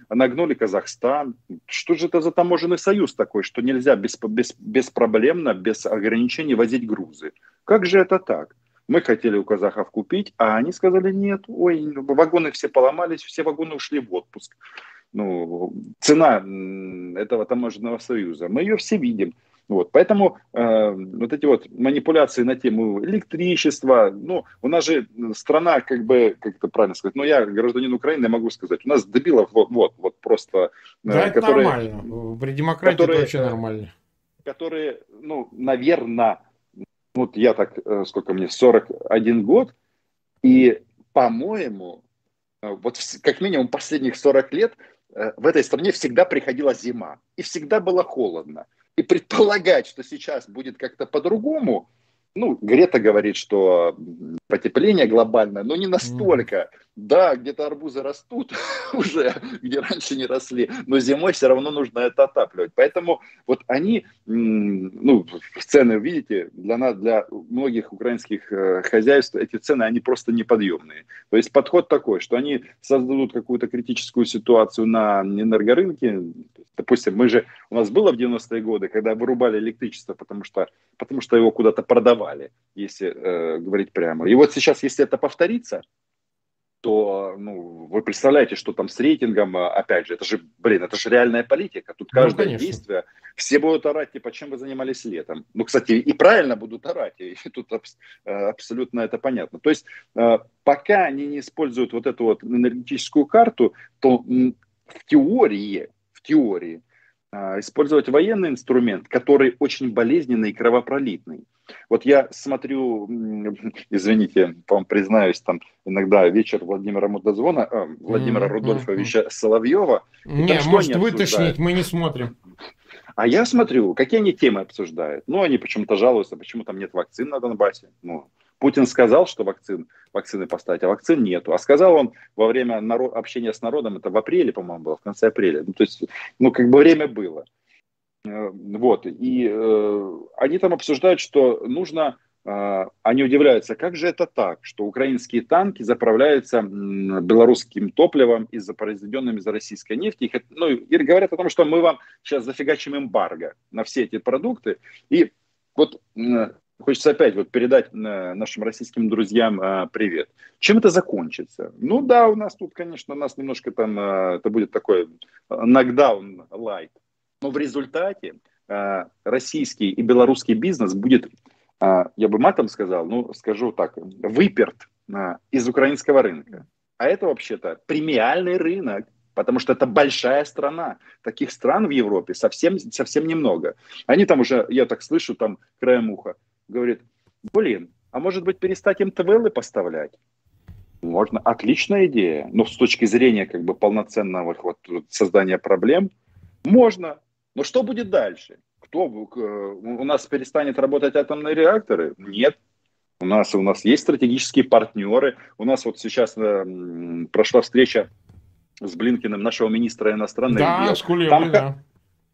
нагнули Казахстан. Что же это за таможенный союз такой, что нельзя без, без, беспроблемно, без ограничений возить грузы? Как же это так? Мы хотели у казахов купить, а они сказали нет, ой, вагоны все поломались, все вагоны ушли в отпуск. Ну, цена этого таможенного союза, мы ее все видим. Вот, поэтому э, вот эти вот манипуляции на тему электричества, ну, у нас же страна, как бы, как это правильно сказать, ну, я гражданин Украины, могу сказать, у нас дебилов вот, вот, вот просто... Э, да, которые, это нормально. При демократии которые, это вообще нормально. Которые, ну, наверное, вот я так, э, сколько мне, 41 год, и, по-моему, э, вот как минимум последних 40 лет э, в этой стране всегда приходила зима, и всегда было холодно. И предполагать, что сейчас будет как-то по-другому, ну, Грета говорит, что потепление глобальное, но не настолько. Да, где-то арбузы растут *laughs* уже, где раньше не росли, но зимой все равно нужно это отапливать. Поэтому вот они, ну, цены, видите, для нас, для многих украинских э, хозяйств эти цены, они просто неподъемные. То есть подход такой, что они создадут какую-то критическую ситуацию на энергорынке. Допустим, мы же, у нас было в 90-е годы, когда вырубали электричество, потому что, потому что его куда-то продавали, если э, говорить прямо. И вот сейчас, если это повторится, то ну, вы представляете, что там с рейтингом, а, опять же, это же, блин, это же реальная политика. Тут ну, каждое ну, действие, все будут орать, типа, чем вы занимались летом. Ну, кстати, и правильно будут орать, и *laughs* тут э, абсолютно это понятно. То есть, э, пока они не используют вот эту вот энергетическую карту, то в теории, теории, э, использовать военный инструмент, который очень болезненный и кровопролитный, вот я смотрю, *laughs* извините, вам признаюсь, там иногда вечер Владимира Мудозвона, э, Владимира mm-hmm. Рудольфовича mm-hmm. Соловьева. Не, может вытошнить, мы не смотрим. А я смотрю, какие они темы обсуждают. Ну, они почему-то жалуются, почему там нет вакцин на Донбассе. Ну, Путин сказал, что вакцин, вакцины поставить, а вакцин нету. А сказал он во время народ, общения с народом, это в апреле, по-моему, было, в конце апреля. Ну, то есть, ну, как бы время было. Э, вот, и э, они там обсуждают, что нужно, э, они удивляются, как же это так, что украинские танки заправляются белорусским топливом из-за произведенным из российской нефти. Их, ну, и говорят о том, что мы вам сейчас зафигачим эмбарго на все эти продукты. И вот Хочется опять вот передать э, нашим российским друзьям э, привет. Чем это закончится? Ну да, у нас тут, конечно, у нас немножко там, э, это будет такой нокдаун лайт. Но в результате российский и белорусский бизнес будет, я бы матом сказал, ну скажу так, выперт из украинского рынка. А это вообще-то премиальный рынок, потому что это большая страна. Таких стран в Европе совсем, совсем немного. Они там уже, я так слышу, там краем уха, говорит, блин, а может быть перестать им ТВЛы поставлять? Можно, отличная идея. Но с точки зрения как бы полноценного вот, создания проблем, можно. Но что будет дальше? Кто, у нас перестанет работать атомные реакторы? Нет. У нас, у нас есть стратегические партнеры. У нас вот сейчас э, прошла встреча с Блинкиным, нашего министра иностранных да, дел. С Кулебой, там, да.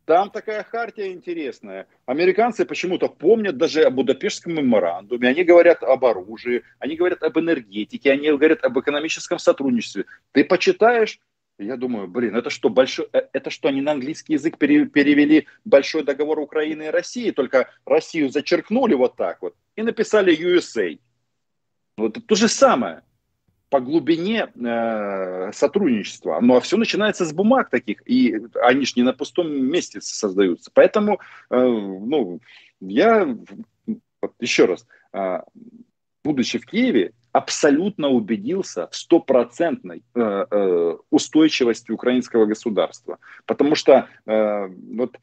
Там такая хартия интересная. Американцы почему-то помнят даже о Будапештском меморандуме. Они говорят об оружии, они говорят об энергетике, они говорят об экономическом сотрудничестве. Ты почитаешь, я думаю, блин, это что, большой, э, это что, они на английский язык перевели большой договор Украины и России, только Россию зачеркнули вот так вот и написали USA. Вот то же самое по глубине э, сотрудничества. Ну а все начинается с бумаг таких, и они же не на пустом месте создаются. Поэтому, э, ну, я вот еще раз, э, будучи в Киеве, абсолютно убедился в стопроцентной э, э, устойчивости украинского государства. Потому что э, вот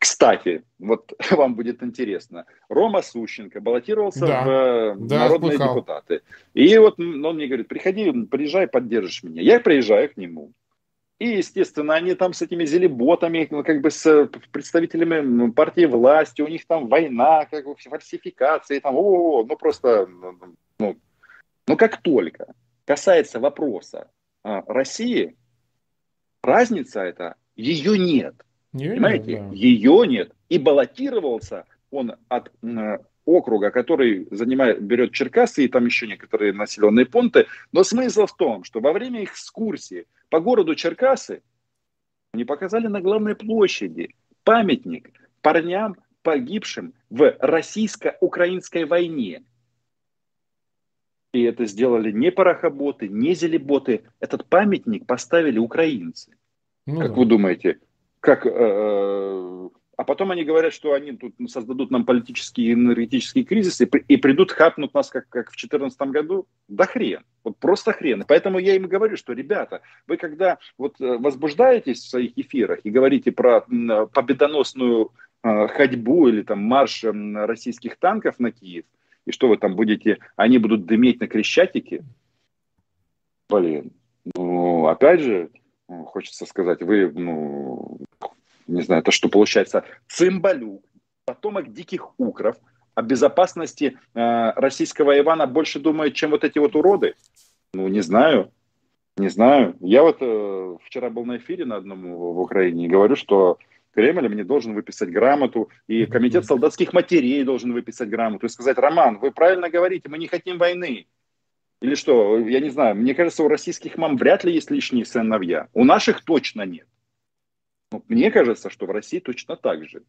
кстати, вот *laughs* вам будет интересно, Рома Сущенко баллотировался да, в да, народные слыхал. депутаты. И вот он мне говорит, приходи, приезжай, поддержишь меня. Я приезжаю к нему. И, естественно, они там с этими зелеботами, ну, как бы с представителями партии власти, у них там война, как бы фальсификации, там, о, ну просто, ну, ну как только касается вопроса а, России, разница это, ее нет. Ее Понимаете, нет, да. ее нет. И баллотировался он от округа, который занимает, берет Черкасы и там еще некоторые населенные пункты. Но смысл в том, что во время экскурсии по городу Черкасы они показали на главной площади памятник парням, погибшим в российско-украинской войне. И это сделали не парохоботы, не зелеботы. Этот памятник поставили украинцы. Ну, как да. вы думаете, как э, э а потом они говорят, что они тут создадут нам политический и энергетический кризис и, и придут хапнут нас, как, как в 2014 году. Да хрен. Вот просто хрен. Поэтому я им говорю, что, ребята, вы когда вот э, возбуждаетесь в своих эфирах и говорите про победоносную ходьбу или там марш российских танков на Киев, и что вы там будете, они будут дыметь на Крещатике, блин, ну, опять же, хочется сказать, вы, ну, не знаю, это что получается, цимбалюк, потомок диких укров, о безопасности э, российского Ивана больше думает, чем вот эти вот уроды? Ну, не знаю. Не знаю. Я вот э, вчера был на эфире на одном в Украине и говорю, что Кремль мне должен выписать грамоту, и комитет солдатских матерей должен выписать грамоту и сказать, Роман, вы правильно говорите, мы не хотим войны. Или что, я не знаю, мне кажется, у российских мам вряд ли есть лишние сыновья. У наших точно нет. Но мне кажется, что в России точно так же.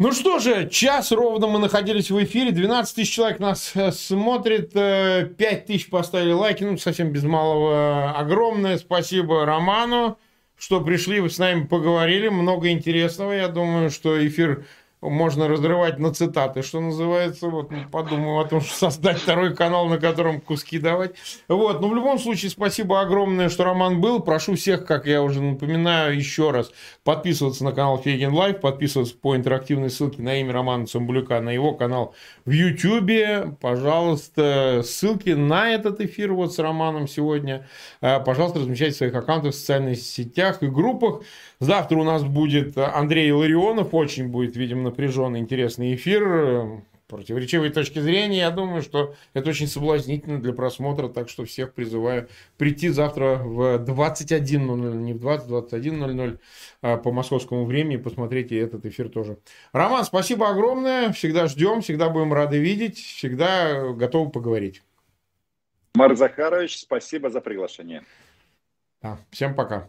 Ну что же, час ровно мы находились в эфире, 12 тысяч человек нас э, смотрит, 5 э, тысяч поставили лайки, ну совсем без малого. Огромное спасибо Роману, что пришли, вы с нами поговорили, много интересного. Я думаю, что эфир можно разрывать на цитаты, что называется. Вот подумаю о том, *laughs* что создать второй канал, на котором куски давать. Вот, но в любом случае, спасибо огромное, что Роман был. Прошу всех, как я уже напоминаю, еще раз подписываться на канал Фейгин Live, подписываться по интерактивной ссылке на имя Романа Цымбалюка, на его канал в Ютьюбе. Пожалуйста, ссылки на этот эфир вот с Романом сегодня, э, пожалуйста, размещайте в своих аккаунтах в социальных сетях и группах. Завтра у нас будет Андрей Ларионов, очень будет, видимо, напряженный, интересный эфир, противоречивые точки зрения. Я думаю, что это очень соблазнительно для просмотра, так что всех призываю прийти завтра в 21.00, не в 20, 21.00 а по московскому времени, посмотрите этот эфир тоже. Роман, спасибо огромное, всегда ждем, всегда будем рады видеть, всегда готовы поговорить. Марк Захарович, спасибо за приглашение. Да, всем пока.